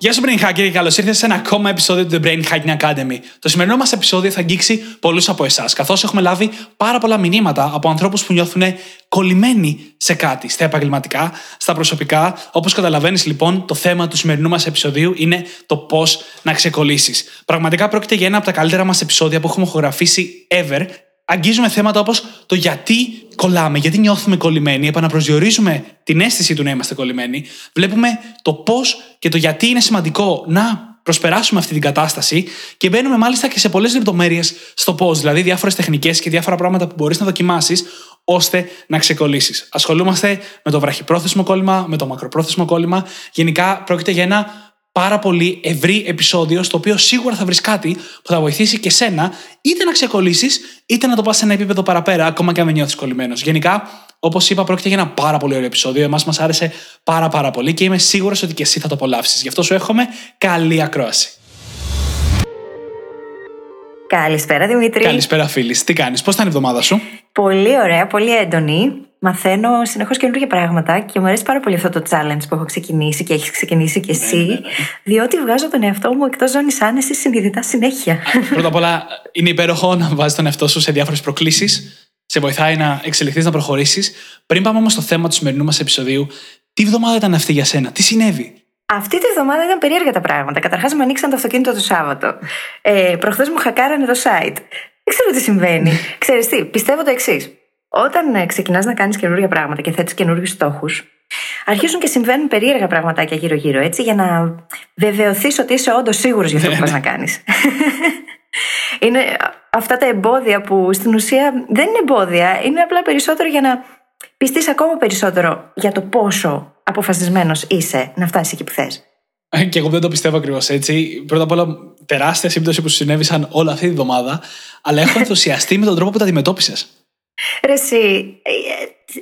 Γεια σου, Brain Hacker, και καλώς ήρθατε σε ένα ακόμα επεισόδιο του The Brain Hacking Academy. Το σημερινό μας επεισόδιο θα αγγίξει πολλούς από εσάς, καθώς έχουμε λάβει πάρα πολλά μηνύματα από ανθρώπους που νιώθουν κολλημένοι σε κάτι, στα επαγγελματικά, στα προσωπικά. Όπως καταλαβαίνεις, λοιπόν, το θέμα του σημερινού μας επεισοδίου είναι το πώς να ξεκολλήσεις. Πραγματικά πρόκειται για ένα από τα καλύτερα μας επεισόδια που έχουμε ηχογραφήσει ever αγγίζουμε θέματα όπως το γιατί κολλάμε, γιατί νιώθουμε κολλημένοι, επαναπροσδιορίζουμε την αίσθηση του να είμαστε κολλημένοι, βλέπουμε το πώς και το γιατί είναι σημαντικό να προσπεράσουμε αυτή την κατάσταση και μπαίνουμε μάλιστα και σε πολλές λεπτομέρειες στο πώς, δηλαδή διάφορες τεχνικές και διάφορα πράγματα που μπορείς να δοκιμάσεις ώστε να ξεκολλήσεις. Ασχολούμαστε με το βραχυπρόθεσμο κόλλημα, με το μακροπρόθεσμο κόλλημα. Γενικά πρόκειται για ένα πάρα πολύ ευρύ επεισόδιο, στο οποίο σίγουρα θα βρεις κάτι που θα βοηθήσει και σένα είτε να ξεκολλήσεις, είτε να το πας σε ένα επίπεδο παραπέρα, ακόμα και αν δεν νιώθεις κολλημένος. Γενικά, όπως είπα, πρόκειται για ένα πάρα πολύ ωραίο επεισόδιο. Εμάς μας άρεσε πάρα, πάρα πολύ και είμαι σίγουρος ότι και εσύ θα το απολαύσεις. Γι' αυτό σου εύχομαι καλή ακρόαση. Καλησπέρα Δημήτρη. Καλησπέρα φίλη. Τι κάνεις, πώς ήταν η εβδομάδα σου; Πολύ ωραία, πολύ έντονη. Μαθαίνω συνεχώς καινούργια πράγματα και μου αρέσει πάρα πολύ αυτό το challenge που έχω ξεκινήσει και έχεις ξεκινήσει κι εσύ. Ναι, ναι, ναι. Διότι βγάζω τον εαυτό μου εκτός ζώνης άνεσης συνειδητά συνέχεια. Πρώτα απ' όλα, είναι υπέροχο να βάζεις τον εαυτό σου σε διάφορες προκλήσεις. Σε βοηθάει να εξελιχθείς, να προχωρήσεις. Πριν πάμε όμως στο θέμα του σημερινού μας επεισοδίου, τι εβδομάδα ήταν αυτή για σένα, τι συνέβη; Αυτή τη βδομάδα ήταν περίεργα τα πράγματα. Καταρχάς, μου ανοίξαν το αυτοκίνητο το Σάββατο. Ε, Προχθές μου χακάρανε το site. Δεν ξέρω τι συμβαίνει. Ξέρεις τι, πιστεύω το εξής. Όταν ε, ξεκινάς να κάνεις καινούργια πράγματα και θέτεις καινούριου στόχους, αρχίζουν και συμβαίνουν περίεργα πραγματάκια γύρω-γύρω, έτσι, για να βεβαιωθείς ότι είσαι όντως σίγουρος για αυτό που πας να κάνεις. είναι αυτά τα εμπόδια που στην ουσία δεν είναι εμπόδια, είναι απλά περισσότερο για να πιστείς ακόμα περισσότερο για το πόσο αποφασισμένος είσαι να φτάσεις εκεί που θες. Ε, και εγώ δεν το πιστεύω ακριβώς έτσι. Πρώτα απ' όλα, τεράστια σύμπτωση που σου συνέβησαν όλη αυτή τη βδομάδα, αλλά έχω ενθουσιαστεί με τον τρόπο που τα αντιμετώπισες. Ρε εσύ, ε,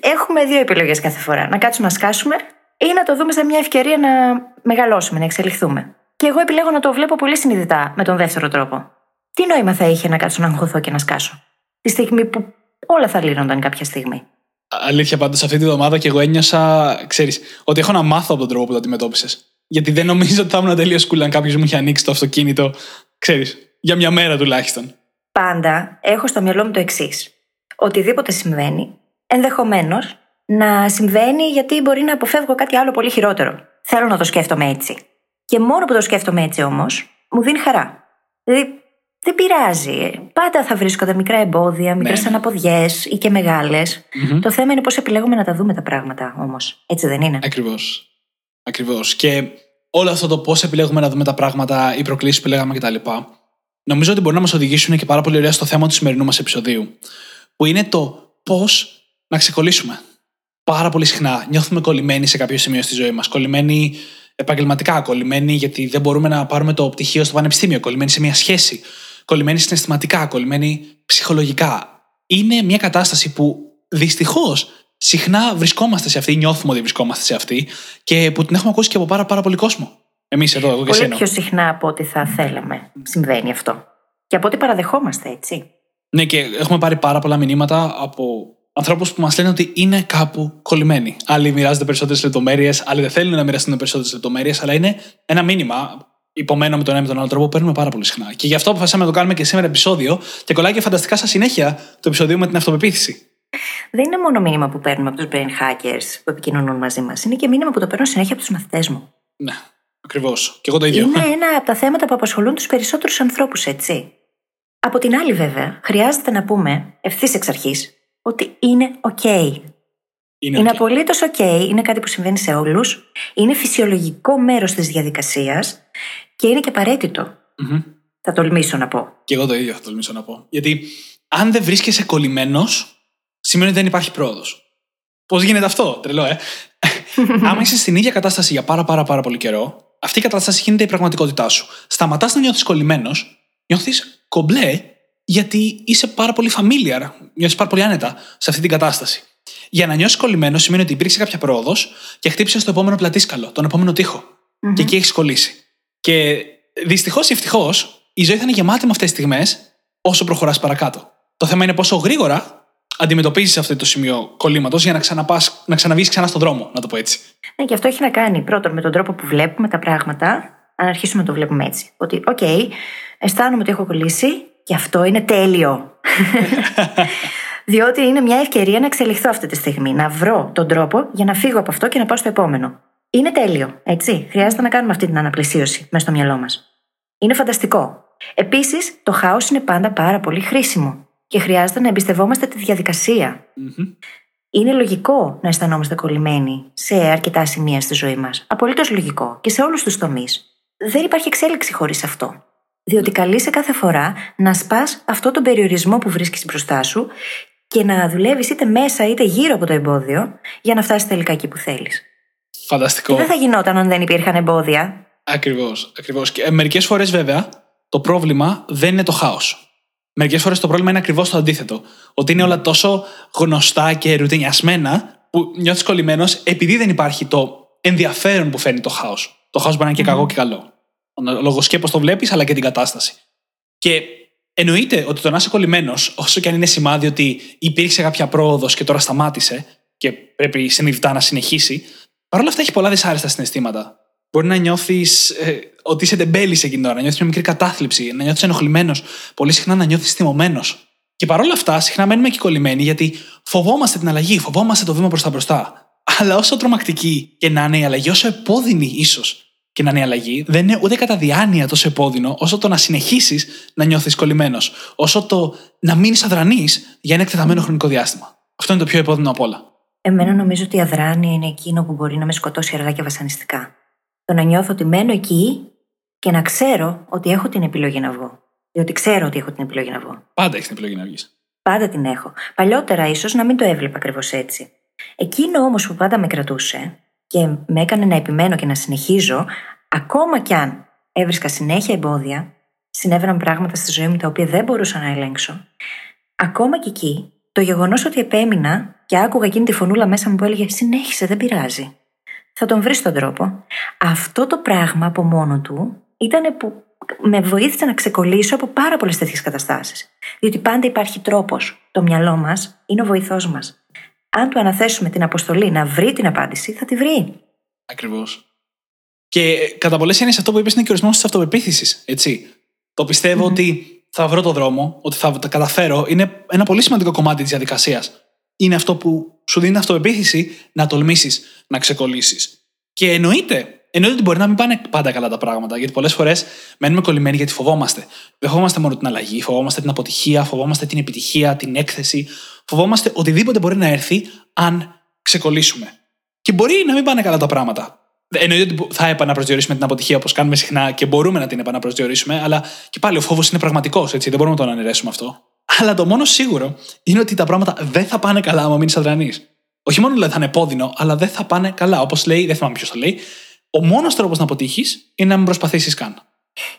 έχουμε δύο επιλογές κάθε φορά. Να κάτσουμε να σκάσουμε ή να το δούμε σαν μια ευκαιρία να μεγαλώσουμε, να εξελιχθούμε. Και εγώ επιλέγω να το βλέπω πολύ συνειδητά με τον δεύτερο τρόπο. Τι νόημα θα είχε να κάτσω να αγχωθώ και να σκάσω; Τη στιγμή που όλα θα λύνονταν κάποια στιγμή. Αλήθεια, πάντως αυτή τη βδομάδα και εγώ ένιωσα, ξέρεις, ότι έχω να μάθω από τον τρόπο που το αντιμετώπισες. Γιατί δεν νομίζω ότι θα ήμουν τελείως cool αν κάποιος μου είχε ανοίξει το αυτοκίνητο, ξέρεις, για μια μέρα τουλάχιστον. Πάντα έχω στο μυαλό μου το εξής οτιδήποτε συμβαίνει, ενδεχομένως να συμβαίνει γιατί μπορεί να αποφεύγω κάτι άλλο πολύ χειρότερο. Θέλω να το σκέφτομαι έτσι. Και μόνο που το σκέφτομαι έτσι όμως, μου δίνει χαρά. Δηλαδή, δεν πειράζει. Πάντα θα βρίσκονται μικρά εμπόδια, μικρές ναι. αναποδιές ή και μεγαλε Το θέμα είναι πώς επιλέγουμε να τα δούμε τα πράγματα όμως. Έτσι δεν είναι; Ακριβώς. Ακριβώς. Και όλο αυτό το πώς επιλέγουμε να δούμε τα πράγματα, οι προκλήσεις που λέγαμε κτλ. Νομίζω ότι μπορεί να μας οδηγήσουν και πάρα πολύ ωραία στο θέμα του σημερινού μας επεισοδίου που είναι το πώς να ξεκολλήσουμε. Πάρα πολύ συχνά νιώθουμε κολλημένοι σε κάποιο σημείο στη ζωή μας. Κολλημένοι επαγγελματικά, κολλημένοι γιατί δεν μπορούμε να πάρουμε το πτυχίο στο πανεπιστήμιο, κολλημένοι σε μια σχέση, κολλημένοι συναισθηματικά, κολλημένοι ψυχολογικά. Είναι μια κατάσταση που δυστυχώς συχνά βρισκόμαστε σε αυτή, νιώθουμε ότι βρισκόμαστε σε αυτή και που την έχουμε ακούσει και από πάρα, πάρα πολύ κόσμο. Εμείς εδώ, εγώ και Πολύ πιο συχνά από ό,τι θα θέλαμε συμβαίνει αυτό. Και από ό,τι παραδεχόμαστε, έτσι. Ναι, και έχουμε πάρει πάρα πολλά μηνύματα από ανθρώπους που μας λένε ότι είναι κάπου κολλημένοι. Άλλοι μοιράζονται περισσότερες λεπτομέρειες, άλλοι δεν θέλουν να μοιραστούν περισσότερες λεπτομέρειες, αλλά είναι ένα μήνυμα υπομένω με τον ένα με τον άλλο τρόπο που παίρνουμε πάρα πολύ συχνά. Και γι' αυτό αποφασίσαμε να το κάνουμε και σήμερα επεισόδιο και κολλάει και φανταστικά στα συνέχεια το επεισόδιο με την αυτοπεποίθηση. Δεν είναι μόνο μήνυμα που παίρνουμε από τους brain hackers που επικοινωνούν μαζί μας, είναι και μήνυμα που το παίρνω συνέχεια από τους μαθητές μου. Ναι, ακριβώς. Και εγώ το ίδιο. Είναι ένα από τα θέματα που απασχολούν τους περισσότερους ανθρώπους, έτσι. Από την άλλη, βέβαια, χρειάζεται να πούμε ευθύς εξ αρχής ότι είναι OK. Είναι, είναι okay. απολύτως OK, είναι κάτι που συμβαίνει σε όλους, είναι φυσιολογικό μέρος της διαδικασίας και είναι και απαραίτητο. Mm-hmm. Θα τολμήσω να πω. Και εγώ το ίδιο θα τολμήσω να πω. Γιατί αν δεν βρίσκεσαι κολλημένος, σημαίνει ότι δεν υπάρχει πρόοδος. Πώς γίνεται αυτό, τρελό, ε. Άμα είσαι στην ίδια κατάσταση για πάρα, πάρα, πάρα πολύ καιρό, αυτή η κατάσταση γίνεται η πραγματικότητά σου. Σταματάς να νιώθεις κολλημένος, νιώθεις κομπλέ γιατί είσαι πάρα πολύ familiar, νιώθεις πάρα πολύ άνετα σε αυτή την κατάσταση. Για να νιώσεις κολλημένο σημαίνει ότι υπήρξε κάποια πρόοδος και χτύπησες στο επόμενο πλατύσκαλο, τον επόμενο τοίχο. Και εκεί έχεις κολλήσει. Και δυστυχώς ή ευτυχώς, η ζωή θα είναι γεμάτη με αυτές τις στιγμές όσο προχωράς παρακάτω. Το θέμα είναι πόσο γρήγορα αντιμετωπίζεις αυτό το σημείο κολλήματος για να, ξαναπάς, να ξαναβγείς ξανά στον δρόμο, να το πω έτσι. Ναι, και αυτό έχει να κάνει πρώτον με τον τρόπο που βλέπουμε τα πράγματα, αν αρχίσουμε να το βλέπουμε έτσι. Ότι, οκ, okay, αισθάνομαι ότι έχω κολλήσει και αυτό είναι τέλειο. Διότι είναι μια ευκαιρία να εξελιχθώ αυτή τη στιγμή, να βρω τον τρόπο για να φύγω από αυτό και να πάω στο επόμενο. Είναι τέλειο, έτσι. Χρειάζεται να κάνουμε αυτή την αναπλησίωση μέσα στο μυαλό μας. Είναι φανταστικό. Επίσης, το χάος είναι πάντα πάρα πολύ χρήσιμο και χρειάζεται να εμπιστευόμαστε τη διαδικασία. Mm-hmm. Είναι λογικό να αισθανόμαστε κολλημένοι σε αρκετά σημεία στη ζωή μας. Απολύτως λογικό και σε όλους τους τομείς. Δεν υπάρχει εξέλιξη χωρίς αυτό. Διότι καλείσαι κάθε φορά να σπάς αυτό τον περιορισμό που βρίσκεις μπροστά σου και να δουλεύεις είτε μέσα είτε γύρω από το εμπόδιο για να φτάσεις τελικά εκεί που θέλεις. Φανταστικό. Και δεν θα γινόταν αν δεν υπήρχαν εμπόδια. Ακριβώς. Ακριβώς. Και μερικές φορές, βέβαια, το πρόβλημα δεν είναι το χάος. Μερικές φορές το πρόβλημα είναι ακριβώς το αντίθετο. Ότι είναι όλα τόσο γνωστά και ρουτινιασμένα που νιώθεις κολλημένος επειδή δεν υπάρχει το ενδιαφέρον που φέρνει το χάος. Το χάος μπορεί να είναι και κακό και καλό. Λόγω και πώ το βλέπεις, αλλά και την κατάσταση. Και εννοείται ότι το να είσαι κολλημένος, όσο και αν είναι σημάδι ότι υπήρξε κάποια πρόοδος και τώρα σταμάτησε και πρέπει συνειδητά να συνεχίσει, παρόλα αυτά έχει πολλά δυσάρεστα συναισθήματα. Μπορεί να νιώθεις ε, ότι είσαι τεμπέλης εκείνη την ώρα, να νιώθεις μια μικρή κατάθλιψη, να νιώθεις ενοχλημένος, πολύ συχνά να νιώθεις θυμωμένος. Και παρόλα αυτά, συχνά μένουμε και κολλημένοι γιατί φοβόμαστε την αλλαγή, φοβόμαστε το βήμα προς τα μπροστά. Αλλά όσο τρομακτική και να είναι η αλλαγή, όσο επώδυνη ίσως και να είναι η αλλαγή, δεν είναι ούτε κατά διάνοια τόσο επώδυνο, όσο το να συνεχίσεις να νιώθεις κολλημένος, όσο το να μείνεις αδρανής για ένα εκτεταμένο χρονικό διάστημα. Αυτό είναι το πιο επώδυνο από όλα. Εμένα νομίζω ότι η αδράνεια είναι εκείνο που μπορεί να με σκοτώσει αργά και βασανιστικά. Το να νιώθω ότι μένω εκεί και να ξέρω ότι έχω την επιλογή να βγω. Διότι ξέρω ότι έχω την επιλογή να βγω. Πάντα έχεις την επιλογή να βγεις. Πάντα την έχω. Παλιότερα ίσως να μην το έβλεπα ακριβώς έτσι. Εκείνο όμως που πάντα με κρατούσε και με έκανε να επιμένω και να συνεχίζω, ακόμα κι αν έβρισκα συνέχεια εμπόδια, συνέβαιναν πράγματα στη ζωή μου τα οποία δεν μπορούσα να ελέγξω. Ακόμα και εκεί, το γεγονός ότι επέμεινα και άκουγα εκείνη τη φωνούλα μέσα μου που έλεγε Συνέχισε, δεν πειράζει. Θα τον βρει τον τρόπο. Αυτό το πράγμα από μόνο του ήταν που με βοήθησε να ξεκολλήσω από πάρα πολλές τέτοιες καταστάσεις. Διότι πάντα υπάρχει τρόπος. Το μυαλό μας είναι ο βοηθός μας. Αν του αναθέσουμε την αποστολή να βρει την απάντηση, θα τη βρει. Ακριβώς. Και κατά πολλές έννοιες αυτό που είπες είναι και ορισμό της αυτοπεποίθησης. Έτσι. Το πιστευω ότι θα βρω το δρόμο, ότι θα τα καταφέρω, είναι ένα πολύ σημαντικό κομμάτι της διαδικασίας. Είναι αυτό που σου δίνει αυτοπεποίθηση να τολμήσεις να ξεκολλήσεις. Και εννοείται Εννοείται ότι μπορεί να μην πάνε πάντα καλά τα πράγματα, γιατί πολλές φορές μένουμε κολλημένοι γιατί φοβόμαστε. Δεν φοβόμαστε μόνο την αλλαγή, φοβόμαστε την αποτυχία, φοβόμαστε την επιτυχία, την έκθεση. Φοβόμαστε οτιδήποτε μπορεί να έρθει αν ξεκολλήσουμε. Και μπορεί να μην πάνε καλά τα πράγματα. Εννοείται ότι θα επαναπροσδιορίσουμε την αποτυχία όπως κάνουμε συχνά και μπορούμε να την επαναπροσδιορίσουμε, αλλά και πάλι ο φόβος είναι πραγματικός, έτσι. Δεν μπορούμε να τον αναιρέσουμε αυτό. Αλλά το μόνο σίγουρο είναι ότι τα πράγματα δεν θα πάνε καλά άμα μείνεις αδρανής. Όχι μόνο δηλαδή θα είναι πόδινο, αλλά δεν θα πάνε καλά. Όπως λέει, δεν θυμάμαι ποιος το λέει, ο μόνος τρόπος να αποτύχεις είναι να μην προσπαθήσεις καν.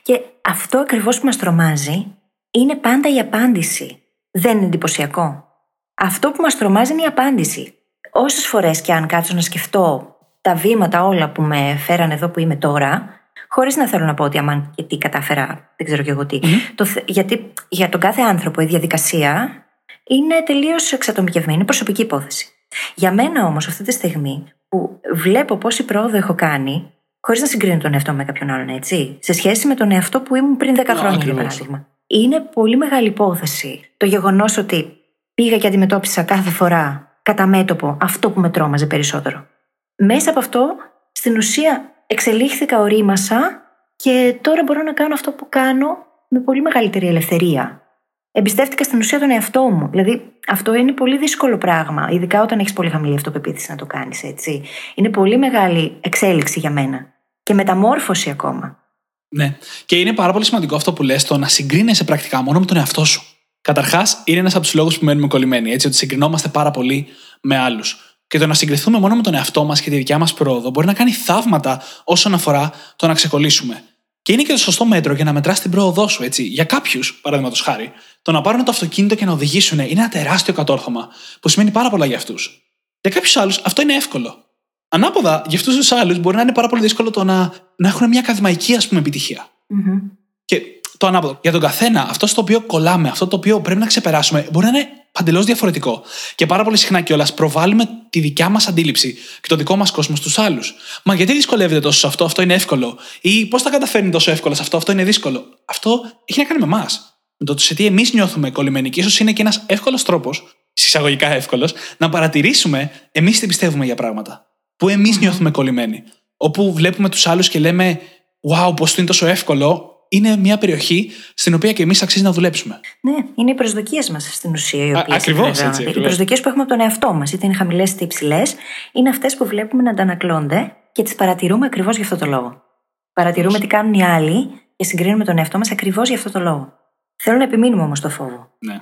Και αυτό ακριβώς που μας τρομάζει είναι πάντα η απάντηση. Δεν είναι εντυπωσιακό. Αυτό που μας τρομάζει είναι η απάντηση. Όσες φορές και αν κάτσω να σκεφτώ τα βήματα όλα που με φέραν εδώ που είμαι τώρα, χωρίς να θέλω να πω ότι αμάν και τι κατάφερα, δεν ξέρω και εγώ τι. Το, γιατί για τον κάθε άνθρωπο η διαδικασία είναι τελείως εξατομικευμένη, είναι προσωπική υπόθεση. Για μένα όμως αυτή τη στιγμή που βλέπω πόση πρόοδο έχω κάνει, χωρίς να συγκρίνω τον εαυτό με κάποιον άλλον, έτσι, σε σχέση με τον εαυτό που ήμουν πριν 10 χρόνια, για παράδειγμα. Είναι πολύ μεγάλη υπόθεση το γεγονός ότι πήγα και αντιμετώπισα κάθε φορά κατά μέτωπο αυτό που με τρόμαζε περισσότερο. Μέσα από αυτό, στην ουσία, εξελίχθηκα, ορίμασα και τώρα μπορώ να κάνω αυτό που κάνω με πολύ μεγαλύτερη ελευθερία εμπιστεύτηκα στην ουσία τον εαυτό μου. Δηλαδή, αυτό είναι πολύ δύσκολο πράγμα, ειδικά όταν έχεις πολύ χαμηλή αυτοπεποίθηση να το κάνεις έτσι. Είναι πολύ μεγάλη εξέλιξη για μένα. Και μεταμόρφωση ακόμα. Ναι. Και είναι πάρα πολύ σημαντικό αυτό που λες, το να συγκρίνεσαι πρακτικά μόνο με τον εαυτό σου. Καταρχάς, είναι ένας από τους λόγους που μένουμε κολλημένοι, έτσι, ότι συγκρινόμαστε πάρα πολύ με άλλους. Και το να συγκριθούμε μόνο με τον εαυτό μας και τη δικιά μας πρόοδο μπορεί να κάνει θαύματα όσον αφορά το να ξεκολλήσουμε. Και είναι και το σωστό μέτρο για να μετράς την πρόοδό σου, έτσι. Για κάποιους, παραδείγματος χάρη, το να πάρουν το αυτοκίνητο και να οδηγήσουν είναι ένα τεράστιο κατόρθωμα που σημαίνει πάρα πολλά για αυτούς. Για κάποιους άλλους αυτό είναι εύκολο. Ανάποδα, για αυτούς τους άλλους μπορεί να είναι πάρα πολύ δύσκολο το να, να έχουν μια ακαδημαϊκή ας πούμε, επιτυχία. Και το ανάποδο. Για τον καθένα, αυτό στο οποίο κολλάμε, αυτό το οποίο πρέπει να ξεπεράσουμε, μπορεί να είναι παντελώς διαφορετικό. Και πάρα πολύ συχνά κιόλας προβάλλουμε τη δικιά μας αντίληψη και το δικό μας κόσμος στους άλλους. Μα γιατί δυσκολεύεται τόσο σε αυτό, αυτό είναι εύκολο; Ή πώς τα καταφέρνει τόσο εύκολα σε αυτό, αυτό είναι δύσκολο; Αυτό έχει να κάνει με εμάς. Με το σε τι εμείς νιώθουμε κολλημένοι. Και ίσως είναι και ένας εύκολος τρόπος, συσσαγωγικά εύκολος, να παρατηρήσουμε εμείς τι πιστεύουμε για πράγματα. Που εμείς νιώθουμε κολλημένοι. Όπου βλέπουμε τους άλλους και λέμε, Wow, πώς είναι τόσο εύκολο, είναι μια περιοχή στην οποία και εμείς αξίζει να δουλέψουμε. Ναι, είναι οι προσδοκίες μας στην ουσία. Ακριβώς έτσι. Οι προσδοκίες που έχουμε από τον εαυτό μας, είτε είναι χαμηλές είτε υψηλές, είναι αυτές που βλέπουμε να αντανακλώνται και τις παρατηρούμε ακριβώς για αυτό το λόγο. Παρατηρούμε τι κάνουν οι άλλοι και συγκρίνουμε τον εαυτό μας ακριβώς για αυτό το λόγο. Θέλω να επιμείνουμε όμως το φόβο. Ναι.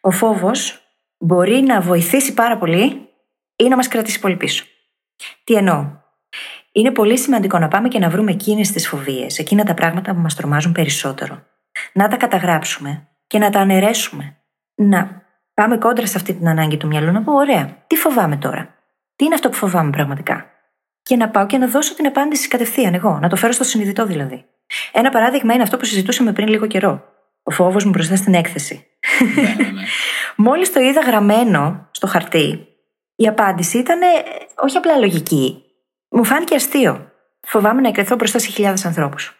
Ο φόβος μπορεί να βοηθήσει πάρα πολύ ή να μας κρατήσει πολύ πίσω. Τι εννοώ; Είναι πολύ σημαντικό να πάμε και να βρούμε εκείνες τις φοβίες, εκείνα τα πράγματα που μας τρομάζουν περισσότερο. Να τα καταγράψουμε και να τα αναιρέσουμε. Να πάμε κόντρα σε αυτή την ανάγκη του μυαλού να πω: Ωραία, τι φοβάμαι τώρα; Τι είναι αυτό που φοβάμαι πραγματικά; Και να πάω και να δώσω την απάντηση κατευθείαν εγώ, να το φέρω στο συνειδητό δηλαδή. Ένα παράδειγμα είναι αυτό που συζητούσαμε πριν λίγο καιρό. Ο φόβος μου μπροστά στην έκθεση. ναι, ναι, ναι. Μόλις το είδα γραμμένο στο χαρτί, η απάντηση ήταν όχι απλά λογική, μου φάνηκε αστείο. Φοβάμαι να εκρεθώ μπροστά σε χιλιάδες ανθρώπους.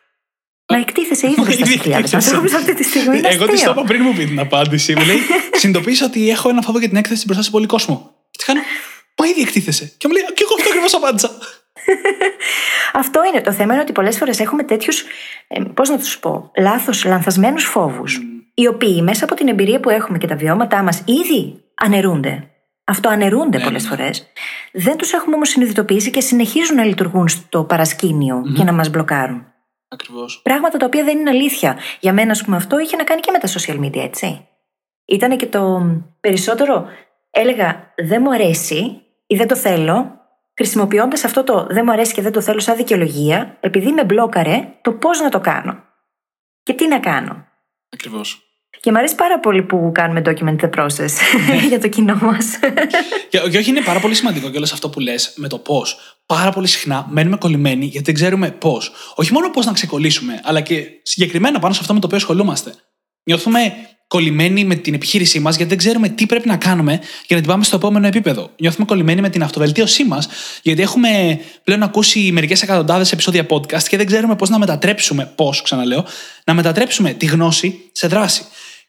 Μα εκτίθεσαι ήδη μπροστά σε χιλιάδες ανθρώπους αυτή τη στιγμή. Είναι Εγώ τη το είπα πριν μου πει την απάντηση. Μου λέει: Συνειδητοποίησα ότι έχω ένα φόβο για την έκθεση μπροστά σε πολύ κόσμο. Και τι κάνω. Μα ήδη εκτίθεσαι. Και μου λέει: Και εγώ αυτό ακριβώς απάντησα. αυτό είναι. Το θέμα είναι ότι πολλές φορές έχουμε τέτοιους. Ε, Πώς να τους πω. Λάθος, λανθασμένους φόβους. Mm. Οι οποίοι μέσα από την εμπειρία που έχουμε και τα βιώματά μας ήδη αναιρούνται. Αυτό αναιρούνται ναι, πολλές ναι. φορές. Δεν τους έχουμε όμως συνειδητοποιήσει και συνεχίζουν να λειτουργούν στο παρασκήνιο mm-hmm. και να μας μπλοκάρουν. Ακριβώς. Πράγματα τα οποία δεν είναι αλήθεια. Για μένα, ας πούμε, αυτό είχε να κάνει και με τα social media, έτσι. Ήταν και το περισσότερο, έλεγα δεν μου αρέσει ή δεν το θέλω, χρησιμοποιώντας αυτό το δεν μου αρέσει και δεν το θέλω σαν δικαιολογία, επειδή με μπλόκαρε το πώς να το κάνω. Και τι να κάνω. Ακριβώς. Και μου αρέσει πάρα πολύ που κάνουμε document the process ναι. για το κοινό μας. και, όχι, είναι πάρα πολύ σημαντικό κιόλα αυτό που λες με το πώς. Πάρα πολύ συχνά μένουμε κολλημένοι γιατί δεν ξέρουμε πώς. Όχι μόνο πώς να ξεκολλήσουμε, αλλά και συγκεκριμένα πάνω σε αυτό με το οποίο ασχολούμαστε. Νιώθουμε κολλημένοι με την επιχείρησή μας γιατί δεν ξέρουμε τι πρέπει να κάνουμε για να την πάμε στο επόμενο επίπεδο. Νιώθουμε κολλημένοι με την αυτοβελτίωσή μας γιατί έχουμε πλέον ακούσει μερικές εκατοντάδες επεισόδια podcast και δεν ξέρουμε πώς να μετατρέψουμε, πώς ξαναλέω, να μετατρέψουμε τη γνώση σε δράση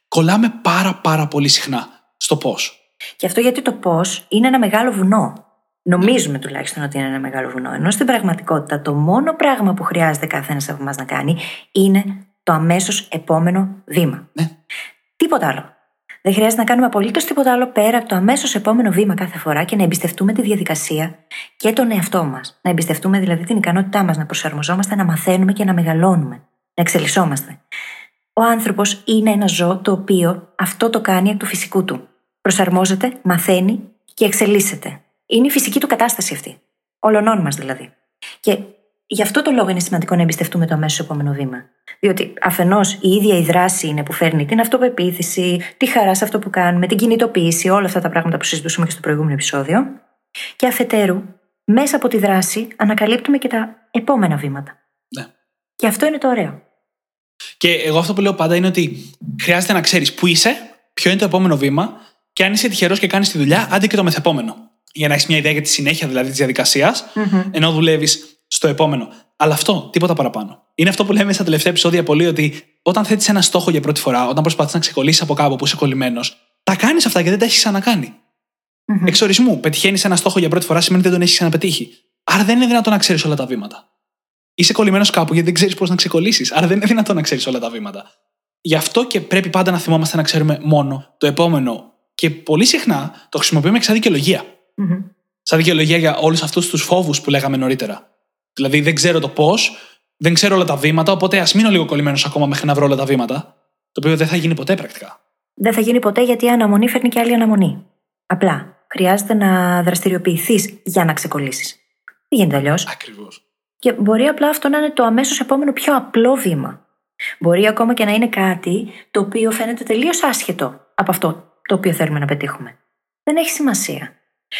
κολλάμε πάρα πάρα πολύ συχνά στο πώς. Και αυτό γιατί το πώς είναι ένα μεγάλο βουνό. Νομίζουμε τουλάχιστον ότι είναι ένα μεγάλο βουνό. Ενώ στην πραγματικότητα το μόνο πράγμα που χρειάζεται καθένα από εμάς να κάνει είναι το αμέσως επόμενο βήμα. Ναι. Τίποτα άλλο. Δεν χρειάζεται να κάνουμε απολύτως τίποτα άλλο πέρα από το αμέσως επόμενο βήμα κάθε φορά και να εμπιστευτούμε τη διαδικασία και τον εαυτό μας. Να εμπιστευτούμε δηλαδή την ικανότητά μας να προσαρμοζόμαστε, να μαθαίνουμε και να μεγαλώνουμε. Να εξελισσόμαστε. Ο άνθρωπος είναι ένα ζώο το οποίο αυτό το κάνει εκ του φυσικού του. Προσαρμόζεται, μαθαίνει και εξελίσσεται. Είναι η φυσική του κατάσταση αυτή. Ολονών μας δηλαδή. Και γι' αυτό το λόγο είναι σημαντικό να εμπιστευτούμε το αμέσως επόμενο βήμα. Διότι αφενός η ίδια η δράση είναι που φέρνει την αυτοπεποίθηση, τη χαρά σε αυτό που κάνουμε, την κινητοποίηση, όλα αυτά τα πράγματα που συζητούσαμε και στο προηγούμενο επεισόδιο. Και αφετέρου, μέσα από τη δράση ανακαλύπτουμε και τα επόμενα βήματα. Ναι. Και αυτό είναι το ωραίο. Και εγώ αυτό που λέω πάντα είναι ότι χρειάζεται να ξέρεις πού είσαι, ποιο είναι το επόμενο βήμα και αν είσαι τυχερός και κάνεις τη δουλειά, άντε και το μεθεπόμενο. Για να έχεις μια ιδέα για τη συνέχεια δηλαδή της διαδικασίας, mm-hmm. ενώ δουλεύεις στο επόμενο. Αλλά αυτό, τίποτα παραπάνω. Είναι αυτό που λέμε στα τελευταία επεισόδια πολύ, ότι όταν θέτεις ένα στόχο για πρώτη φορά, όταν προσπαθείς να ξεκολλήσεις από κάπου που είσαι κολλημένος, τα κάνεις αυτά και δεν τα έχεις ξανακάνει. Mm-hmm. Εξορισμού, πετυχαίνεις ένα στόχο για πρώτη φορά σημαίνει ότι δεν τον έχεις ξαναπετύχει. Άρα δεν είναι δυνατόν να ξέρεις όλα τα βήματα είσαι κολλημένος κάπου γιατί δεν ξέρεις πώς να ξεκολλήσεις. Άρα δεν είναι δυνατόν να ξέρεις όλα τα βήματα. Γι' αυτό και πρέπει πάντα να θυμόμαστε να ξέρουμε μόνο το επόμενο. Και πολύ συχνά το χρησιμοποιούμε σαν δικαιολογία. Mm-hmm. Σαν δικαιολογία για όλους αυτούς τους φόβους που λέγαμε νωρίτερα. Δηλαδή δεν ξέρω το πώς, δεν ξέρω όλα τα βήματα, οπότε ας μείνω λίγο κολλημένος ακόμα μέχρι να βρω όλα τα βήματα. Το οποίο δεν θα γίνει ποτέ πρακτικά. Δεν θα γίνει ποτέ γιατί η αναμονή φέρνει και άλλη αναμονή. Απλά χρειάζεται να δραστηριοποιηθείς για να ξεκολλήσεις. Δεν γίνεται αλλιώς. Ακριβώς. Και μπορεί απλά αυτό να είναι το αμέσως επόμενο πιο απλό βήμα. Μπορεί ακόμα και να είναι κάτι το οποίο φαίνεται τελείως άσχετο από αυτό το οποίο θέλουμε να πετύχουμε. Δεν έχει σημασία.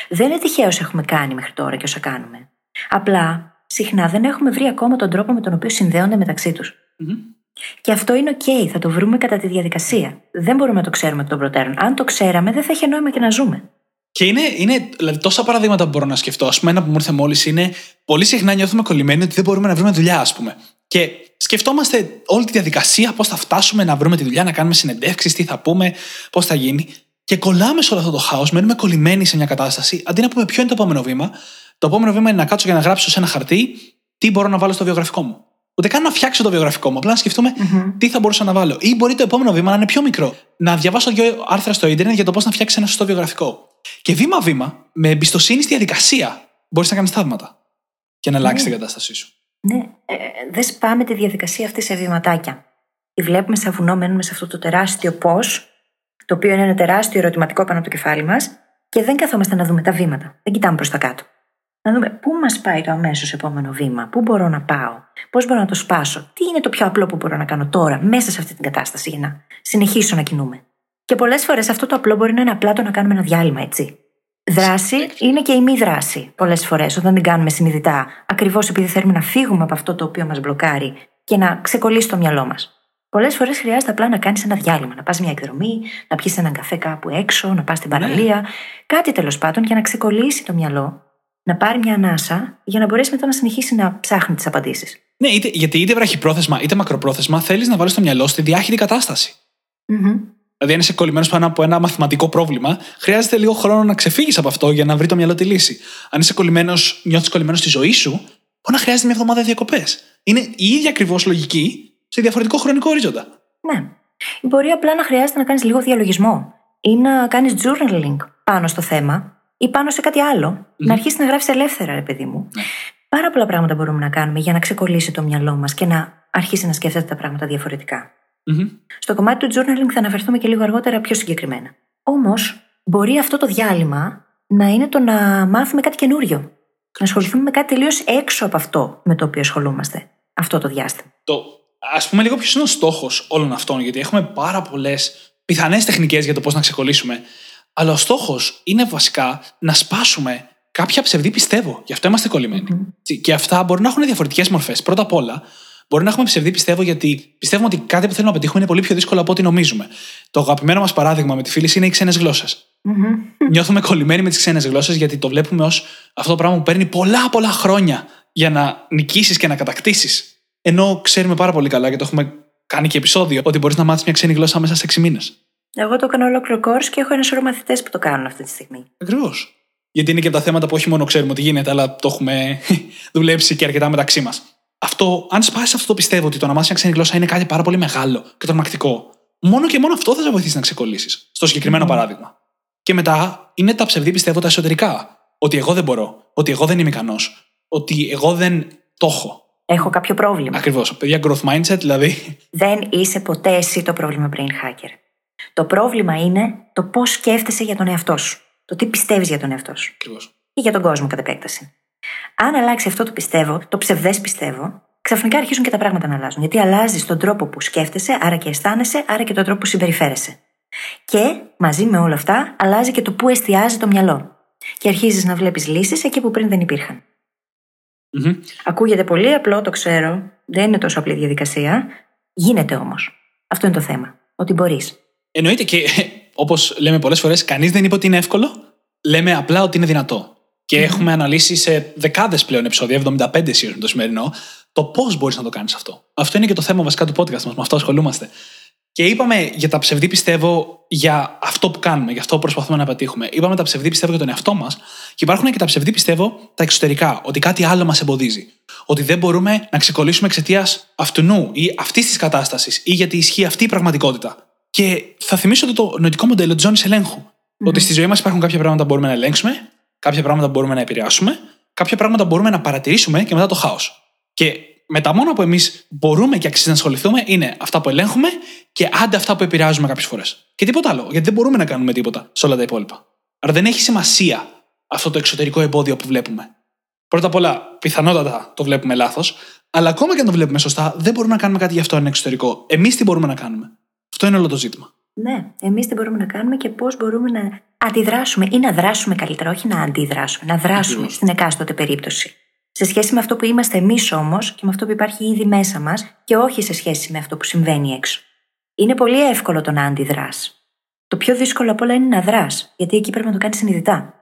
Δεν είναι τυχαίο όσα έχουμε κάνει μέχρι τώρα και όσα κάνουμε. Απλά συχνά δεν έχουμε βρει ακόμα τον τρόπο με τον οποίο συνδέονται μεταξύ τους. Και αυτό είναι OK, θα το βρούμε κατά τη διαδικασία. Δεν μπορούμε να το ξέρουμε εκ των προτέρων. Αν το ξέραμε, δεν θα είχε νόημα και να ζούμε. Και είναι, είναι δηλαδή, τόσα παραδείγματα που μπορώ να σκεφτώ. Α πούμε, ένα που μου ήρθε μόλις είναι πολύ συχνά νιώθουμε κολλημένοι ότι δεν μπορούμε να βρούμε δουλειά, ας πούμε. Και σκεφτόμαστε όλη τη διαδικασία, πώς θα φτάσουμε να βρούμε τη δουλειά, να κάνουμε συνεντεύξεις, τι θα πούμε, πώς θα γίνει. Και κολλάμε σε όλο αυτό το χάος, μένουμε κολλημένοι σε μια κατάσταση, αντί να πούμε ποιο είναι το επόμενο βήμα; Το επόμενο βήμα είναι να κάτσω και να γράψω σε ένα χαρτί τι μπορώ να βάλω στο βιογραφικό μου. Ούτε καν να φτιάξω το βιογραφικό μου. Απλά να σκεφτούμε mm-hmm. τι θα μπορούσα να βάλω. Ή μπορεί το επόμενο βήμα να είναι πιο μικρό. Να διαβάσω δύο άρθρα στο Ιντερνετ για το πώς να φτιάξεις ένα σωστό βιογραφικό. Και βήμα-βήμα, με εμπιστοσύνη στη διαδικασία, μπορείς να κάνεις θαύματα και να αλλάξεις mm. την κατάστασή σου. Ναι, ε, δεν σπάμε τη διαδικασία αυτή σε βηματάκια. Τη βλέπουμε σαν βουνό, μένουμε σε αυτό το τεράστιο πώς, το οποίο είναι ένα τεράστιο ερωτηματικό πάνω από το κεφάλι μας, και δεν καθόμαστε να δούμε τα βήματα. Δεν κοιτάμε προς τα κάτω. Να δούμε πού μας πάει το αμέσως επόμενο βήμα, πού μπορώ να πάω, πώς μπορώ να το σπάσω, τι είναι το πιο απλό που μπορώ να κάνω τώρα, μέσα σε αυτή την κατάσταση, για να συνεχίσω να κινούμε. Και πολλές φορές αυτό το απλό μπορεί να είναι απλά το να κάνουμε ένα διάλειμμα, έτσι. Δράση είναι και η μη δράση πολλές φορές όταν την κάνουμε συνειδητά, ακριβώς επειδή θέλουμε να φύγουμε από αυτό το οποίο μας μπλοκάρει και να ξεκολλήσει το μυαλό μας. Πολλές φορές χρειάζεται απλά να κάνεις ένα διάλειμμα, να πας μια εκδρομή, να πιεις έναν καφέ κάπου έξω, να πας στην παραλία, ναι. κάτι τέλος πάντων για να ξεκολλήσει το μυαλό, να πάρει μια ανάσα για να μπορέσει μετά να συνεχίσει να ψάχνει τις απαντήσεις. Ναι, είτε, γιατί είτε βραχυπρόθεσμα είτε μακροπρόθεσμα θέλεις να βάλεις το μυαλό στη διάχυτη κατάσταση. Mm-hmm. Δηλαδή, αν είσαι κολλημένος πάνω από ένα μαθηματικό πρόβλημα, χρειάζεται λίγο χρόνο να ξεφύγεις από αυτό για να βρει το μυαλό τη λύση. Αν είσαι κολλημένο, νιώθεις κολλημένος στη ζωή σου, μπορεί να χρειάζεται μια εβδομάδα διακοπές. Είναι η ίδια ακριβώς λογική σε διαφορετικό χρονικό ορίζοντα. Ναι. Μπορεί απλά να χρειάζεται να κάνεις λίγο διαλογισμό ή να κάνεις journaling πάνω στο θέμα ή πάνω σε κάτι Να αρχίσει να γράφεις ελεύθερα, ρε παιδί μου. Ναι. Πάρα πολλά πράγματα μπορούμε να κάνουμε για να ξεκολλήσει το μυαλό μας και να αρχίσει να σκέφτεται τα πράγματα διαφορετικά. Mm-hmm. Στο κομμάτι του journaling θα αναφερθούμε και λίγο αργότερα πιο συγκεκριμένα. Όμως, μπορεί αυτό το διάλειμμα να είναι το να μάθουμε κάτι καινούριο. Να ασχοληθούμε με κάτι τελείως έξω από αυτό με το οποίο ασχολούμαστε αυτό το διάστημα. Το, ας πούμε λίγο ποιος είναι ο στόχος όλων αυτών, γιατί έχουμε πάρα πολλές πιθανές τεχνικές για το πώς να ξεκολλήσουμε. Αλλά ο στόχος είναι βασικά να σπάσουμε κάποια ψευδή πιστεύω. Γι' αυτό είμαστε κολλημένοι. Mm-hmm. Και αυτά μπορεί να έχουν διαφορετικές μορφές. Πρώτα απ' όλα, Μπορεί να έχουμε ψευδή, πιστεύω, γιατί πιστεύουμε ότι κάτι που θέλουμε να πετύχουμε είναι πολύ πιο δύσκολο από ό,τι νομίζουμε. Το αγαπημένο μας παράδειγμα με τη φίλη είναι οι ξένες γλώσσες. Mm-hmm. Νιώθουμε κολλημένοι με τις ξένες γλώσσες γιατί το βλέπουμε ως αυτό το πράγμα που παίρνει πολλά πολλά χρόνια για να νικήσεις και να κατακτήσεις. Ενώ ξέρουμε πάρα πολύ καλά και το έχουμε κάνει και επεισόδιο ότι μπορείς να μάθεις μια ξένη γλώσσα μέσα σε 6 μήνες. Εγώ το κάνω ολόκληρο κόρ και έχω ένα σωρό μαθητές που το κάνουν αυτή τη στιγμή. Ακριβώς. Γιατί είναι και από τα θέματα που όχι μόνο ξέρουμε ότι γίνεται, αλλά το έχουμε δουλέψει και αρκετά μεταξύ μας αυτό, αν σπάσει αυτό το πιστεύω ότι το να μάθεις μια ξένη γλώσσα είναι κάτι πάρα πολύ μεγάλο και τρομακτικό, μόνο και μόνο αυτό θα σε βοηθήσει να ξεκολλήσεις. Στο συγκεκριμένο παράδειγμα. Και μετά είναι τα ψευδή πιστεύω τα εσωτερικά. Ότι εγώ δεν μπορώ, ότι εγώ δεν είμαι ικανός, ότι εγώ δεν το έχω. Έχω κάποιο πρόβλημα. Ακριβώς. Παιδιά, growth mindset δηλαδή. Δεν είσαι ποτέ εσύ το πρόβλημα brain hacker. Το πρόβλημα είναι το πώς σκέφτεσαι για τον εαυτό σου. Το τι πιστεύεις για τον εαυτό σου. Ακριβώς. Και για τον κόσμο κατά επέκταση. Αν αλλάξει αυτό το πιστεύω, το ψευδές πιστεύω, ξαφνικά αρχίζουν και τα πράγματα να αλλάζουν. Γιατί αλλάζεις τον τρόπο που σκέφτεσαι, άρα και αισθάνεσαι, άρα και τον τρόπο που συμπεριφέρεσαι. Και μαζί με όλα αυτά, αλλάζει και το πού εστιάζει το μυαλό. Και αρχίζεις να βλέπεις λύσεις εκεί που πριν δεν υπήρχαν. Mm-hmm. Ακούγεται πολύ απλό, το ξέρω. Δεν είναι τόσο απλή διαδικασία. Γίνεται όμως. Αυτό είναι το θέμα. Ότι μπορείς. Εννοείται και όπως λέμε πολλές φορές, κανείς δεν είπε ότι είναι εύκολο. Λέμε απλά ότι είναι δυνατό. Και έχουμε αναλύσει σε δεκάδες πλέον επεισόδια, 75 σίγουρα το σημερινό, το πώς μπορείς να το κάνεις αυτό. Αυτό είναι και το θέμα βασικά του podcast μας, με αυτό ασχολούμαστε. Και είπαμε για τα ψευδή πιστεύω για αυτό που κάνουμε, για αυτό που προσπαθούμε να πετύχουμε. Είπαμε τα ψευδή πιστεύω για τον εαυτό μας και υπάρχουν και τα ψευδή πιστεύω τα εξωτερικά, ότι κάτι άλλο μας εμποδίζει. Ότι δεν μπορούμε να ξεκολλήσουμε εξαιτίας αυτού ή αυτής της κατάστασης ή γιατί ισχύει αυτή η πραγματικότητα. Και θα θυμίσω το νοητικό μοντέλο Τζόνι ελέγχου. Mm-hmm. Ότι στη ζωή μας υπάρχουν κάποια πράγματα που μπορούμε να ελέγξουμε κάποια πράγματα μπορούμε να επηρεάσουμε, κάποια πράγματα μπορούμε να παρατηρήσουμε και μετά το χάος. Και με τα μόνα που εμείς μπορούμε και αξίζει να ασχοληθούμε είναι αυτά που ελέγχουμε και άντε αυτά που επηρεάζουμε κάποιες φορές. Και τίποτα άλλο. Γιατί δεν μπορούμε να κάνουμε τίποτα σε όλα τα υπόλοιπα. Άρα δεν έχει σημασία αυτό το εξωτερικό εμπόδιο που βλέπουμε. Πρώτα απ' όλα, πιθανότατα το βλέπουμε λάθος, αλλά ακόμα και αν το βλέπουμε σωστά, δεν μπορούμε να κάνουμε κάτι γι' αυτό είναι εξωτερικό. Εμείς τι μπορούμε να κάνουμε; Αυτό είναι όλο το ζήτημα. Ναι, εμείς τι μπορούμε να κάνουμε και πώς μπορούμε να αντιδράσουμε ή να δράσουμε καλύτερα, όχι να αντιδράσουμε, να δράσουμε Ακριβώς. στην εκάστοτε περίπτωση. Σε σχέση με αυτό που είμαστε εμείς όμως και με αυτό που υπάρχει ήδη μέσα μας και όχι σε σχέση με αυτό που συμβαίνει έξω. Είναι πολύ εύκολο το να αντιδράς. Το πιο δύσκολο απ' όλα είναι να δράς, γιατί εκεί πρέπει να το κάνεις συνειδητά.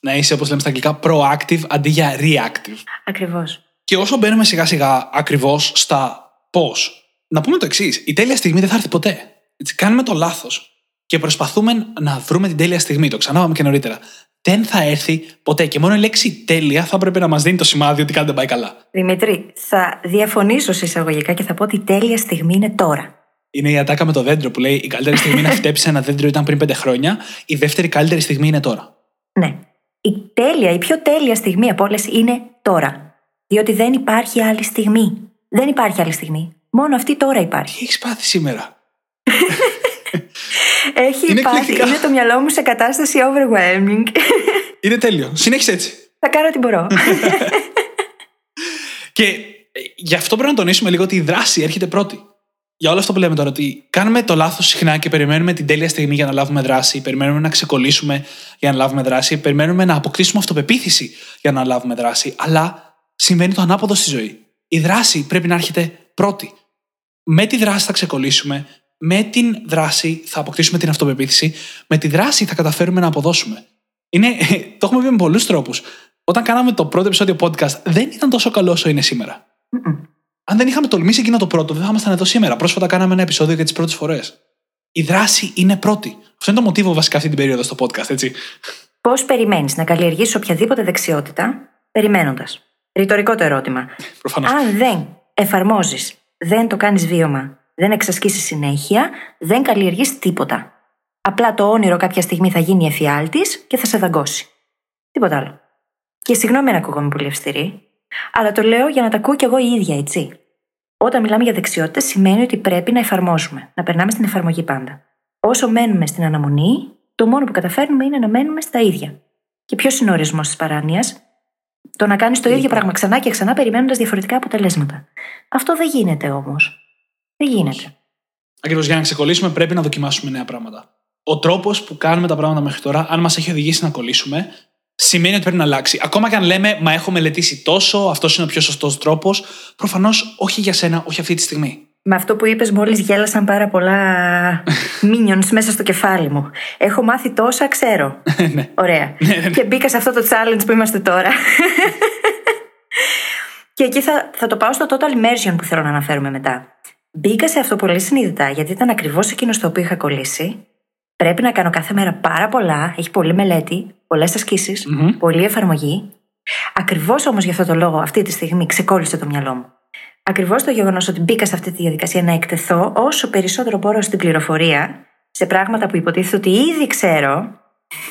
Να είσαι, όπως λέμε στα αγγλικά, proactive αντί για reactive. Ακριβώς. Και όσο μπαίνουμε σιγά σιγά ακριβώς στα πώς, να πούμε το εξής: Η τέλεια στιγμή δεν θα έρθει ποτέ. Έτσι, κάνουμε το λάθος και προσπαθούμε να βρούμε την τέλεια στιγμή. Το ξανάπαμε και νωρίτερα. Δεν θα έρθει ποτέ. Και μόνο η λέξη τέλεια θα έπρεπε να μας δίνει το σημάδι ότι κάτι δεν πάει καλά. Δημητρή, θα διαφωνήσω σε εισαγωγικά και θα πω ότι η τέλεια στιγμή είναι τώρα. Είναι η ατάκα με το δέντρο που λέει: Η καλύτερη στιγμή να φυτέψει ένα δέντρο ήταν πριν πέντε χρόνια. Η δεύτερη καλύτερη στιγμή είναι τώρα. Ναι. Η τέλεια, η πιο τέλεια στιγμή από όλες είναι τώρα. Διότι δεν υπάρχει άλλη στιγμή. Δεν υπάρχει άλλη στιγμή. Μόνο αυτή τώρα υπάρχει. Τι έχεις πάθει σήμερα. Έχει Είναι πάθει. εκπληκτικά. Είναι το μυαλό μου σε κατάσταση overwhelming. Είναι τέλειο. Συνέχισε έτσι. θα κάνω ό,τι μπορώ. Και ε, γι' αυτό πρέπει να τονίσουμε λίγο ότι η δράση έρχεται πρώτη. Για όλο αυτό που λέμε τώρα, ότι κάνουμε το λάθος συχνά και περιμένουμε την τέλεια στιγμή για να λάβουμε δράση, περιμένουμε να ξεκολλήσουμε για να λάβουμε δράση, περιμένουμε να αποκτήσουμε αυτοπεποίθηση για να λάβουμε δράση. Αλλά συμβαίνει το ανάποδο στη ζωή. Η δράση πρέπει να έρχεται πρώτη. Με τη δράση θα ξεκολλήσουμε, με την δράση θα αποκτήσουμε την αυτοπεποίθηση, με τη δράση θα καταφέρουμε να αποδώσουμε. Είναι, το έχουμε πει με πολλούς τρόπους. Όταν κάναμε το πρώτο επεισόδιο podcast, δεν ήταν τόσο καλό όσο είναι σήμερα. Αν δεν είχαμε τολμήσει εκείνο το πρώτο, δεν θα ήμασταν εδώ σήμερα. Πρόσφατα κάναμε ένα επεισόδιο για τις πρώτες φορές. Η δράση είναι πρώτη. Αυτό είναι το μοτίβο βασικά αυτή την περίοδο στο podcast, έτσι. Πώς περιμένεις να καλλιεργήσει οποιαδήποτε δεξιότητα, περιμένοντας. Ρητορικό το ερώτημα. Προφανώς. Αν δεν εφαρμόζεις, δεν το κάνεις βίωμα, δεν εξασκήσεις συνέχεια, δεν καλλιεργείς τίποτα. Απλά το όνειρο κάποια στιγμή θα γίνει εφιάλτη και θα σε δαγκώσει. Τίποτα άλλο. Και συγγνώμη αν ακούγομαι πολύ αυστηρή, αλλά το λέω για να τα ακούω κι εγώ η ίδια, έτσι. Όταν μιλάμε για δεξιότητες, σημαίνει ότι πρέπει να εφαρμόζουμε, να περνάμε στην εφαρμογή πάντα. Όσο μένουμε στην αναμονή, το μόνο που καταφέρνουμε είναι να μένουμε στα ίδια. Και ποιος είναι ο ορισμός της παράνοιας, το να κάνεις το ίδιο πράγμα ξανά και ξανά περιμένοντας διαφορετικά αποτελέσματα. Αυτό δεν γίνεται όμως. Δεν γίνεται. Ακριβώς για να ξεκολλήσουμε, πρέπει να δοκιμάσουμε νέα πράγματα. Ο τρόπος που κάνουμε τα πράγματα μέχρι τώρα, αν μας έχει οδηγήσει να κολλήσουμε, σημαίνει ότι πρέπει να αλλάξει. Ακόμα και αν λέμε, Μα έχω μελετήσει τόσο, αυτός είναι ο πιο σωστός τρόπος, προφανώς όχι για σένα, όχι αυτή τη στιγμή. Με αυτό που είπες, μόλις γέλασαν πάρα πολλά minions μέσα στο κεφάλι μου. Έχω μάθει τόσα, ξέρω. ναι. Ωραία. και μπήκα σε αυτό το challenge που είμαστε τώρα. και εκεί θα, θα το πάω στο total immersion που θέλω να αναφέρουμε μετά. Μπήκα σε αυτό πολύ συνειδητά, γιατί ήταν ακριβώς εκείνος στο οποίο είχα κολλήσει. Πρέπει να κάνω κάθε μέρα πάρα πολλά. Έχει πολλή μελέτη, πολλές ασκήσεις, Μμμ. πολλή εφαρμογή. Ακριβώς όμως για αυτό το λόγο, αυτή τη στιγμή ξεκόλλησε το μυαλό μου. Ακριβώς το γεγονός ότι μπήκα σε αυτή τη διαδικασία να εκτεθώ όσο περισσότερο μπορώ στην πληροφορία, σε πράγματα που υποτίθεται ότι ήδη ξέρω,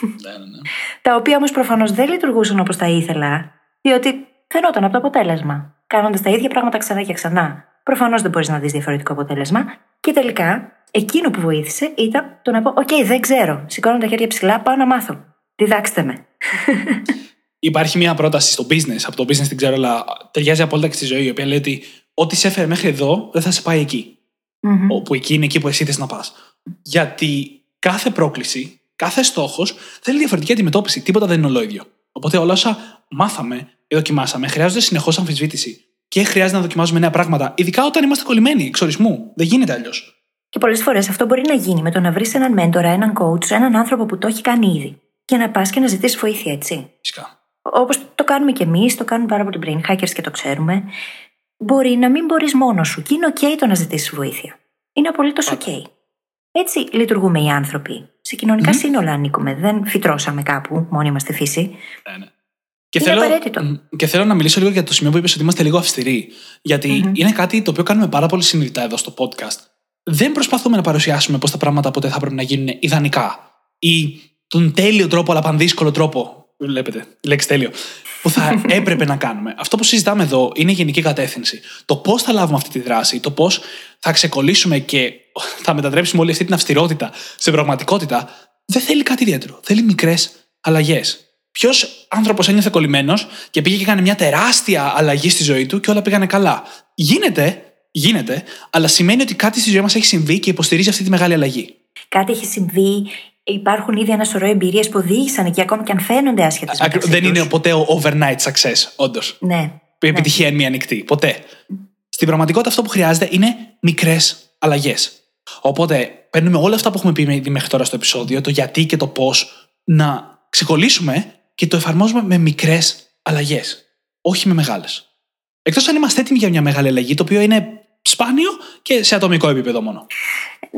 Ναι, ναι, ναι. τα οποία όμως προφανώς δεν λειτουργούσαν όπως τα ήθελα, διότι φαινόταν από το αποτέλεσμα. Κάνοντας τα ίδια πράγματα ξανά και ξανά, προφανώς δεν μπορείς να δεις διαφορετικό αποτέλεσμα. Και τελικά, εκείνο που βοήθησε ήταν το να πω: Οκ, δεν ξέρω. Σηκώνω τα χέρια ψηλά, πάω να μάθω. Διδάξτε με. Υπάρχει μια πρόταση στο business, από το business την ξέρω, αλλά ταιριάζει απόλυτα και στη ζωή, η οποία λέει ότι ό,τι σε έφερε μέχρι εδώ δεν θα σε πάει εκεί. Μμμ. Όπου εκεί είναι εκεί που εσύ θες να πας. Γιατί κάθε πρόκληση, κάθε στόχος θέλει διαφορετική αντιμετώπιση. Τίποτα δεν είναι ολόιδιο. Οπότε όλα όσα μάθαμε ή δοκιμάσαμε χρειάζονται συνεχώς αμφισβήτηση. Και χρειάζεται να δοκιμάζουμε νέα πράγματα, ειδικά όταν είμαστε κολλημένοι εξ ορισμού. Δεν γίνεται αλλιώς. Και πολλές φορές αυτό μπορεί να γίνει με το να βρεις έναν μέντορα, έναν coach, έναν άνθρωπο που το έχει κάνει ήδη. Και να πας και να ζητήσεις βοήθεια, έτσι. Φυσικά. Όπως το κάνουμε κι εμείς, το κάνουν πάρα πολλοί brain hackers και το ξέρουμε. Μπορεί να μην μπορείς μόνος σου και είναι OK το να ζητήσεις βοήθεια. Είναι απολύτως OK. Έτσι λειτουργούμε οι άνθρωποι. Σε κοινωνικα σύνολα ανήκουμε. Δεν φυτρώσαμε κάπου, μόνοι μα στη φύση. Ναι, ναι. Και Είναι απαραίτητο. Μ, και θέλω να μιλήσω λίγο για το σημείο που είπες ότι είμαστε λίγο αυστηροί. Γιατί είναι κάτι το οποίο κάνουμε πάρα πολύ συνειδητά εδώ στο podcast. Δεν προσπαθούμε να παρουσιάσουμε πώς τα πράγματα ποτέ θα πρέπει να γίνουν ιδανικά. Ή τον τέλειο τρόπο, αλλά πανδύσκολο τρόπο. Βλέπετε, λέξη τέλειο. Που θα έπρεπε να κάνουμε. Αυτό που συζητάμε εδώ είναι η γενική κατεύθυνση. Το πώς θα λάβουμε αυτή τη δράση, το πώς θα ξεκολλήσουμε και θα μετατρέψουμε όλη αυτή την αυστηρότητα σε πραγματικότητα, δεν θέλει κάτι ιδιαίτερο. Θέλει μικρές αλλαγές. Ποιος άνθρωπος ένιωθε κολλημένος και πήγε και έκανε μια τεράστια αλλαγή στη ζωή του και όλα πήγανε καλά. Γίνεται, γίνεται, αλλά σημαίνει ότι κάτι στη ζωή μας έχει συμβεί και υποστηρίζει αυτή τη μεγάλη αλλαγή. κάτι έχει συμβεί, υπάρχουν ήδη ένα σωρό εμπειρίες που οδήγησαν εκεί ακόμα και αν φαίνονται άσχετες. Δεν είναι ποτέ ο overnight success, όντως. Ναι. Η επιτυχία είναι μία ανοιχτή. Ποτέ. Στην πραγματικότητα αυτό που χρειάζεται είναι μικρές αλλαγές. Οπότε παίρνουμε όλα αυτά που έχουμε πει μέχρι τώρα στο επεισόδιο, το γιατί και το πώς, να ξεκολλήσουμε και το εφαρμόζουμε με μικρές αλλαγές. Όχι με μεγάλες. Εκτός αν είμαστε έτοιμοι για μια μεγάλη αλλαγή, το οποίο είναι σπάνιο και σε ατομικό επίπεδο μόνο.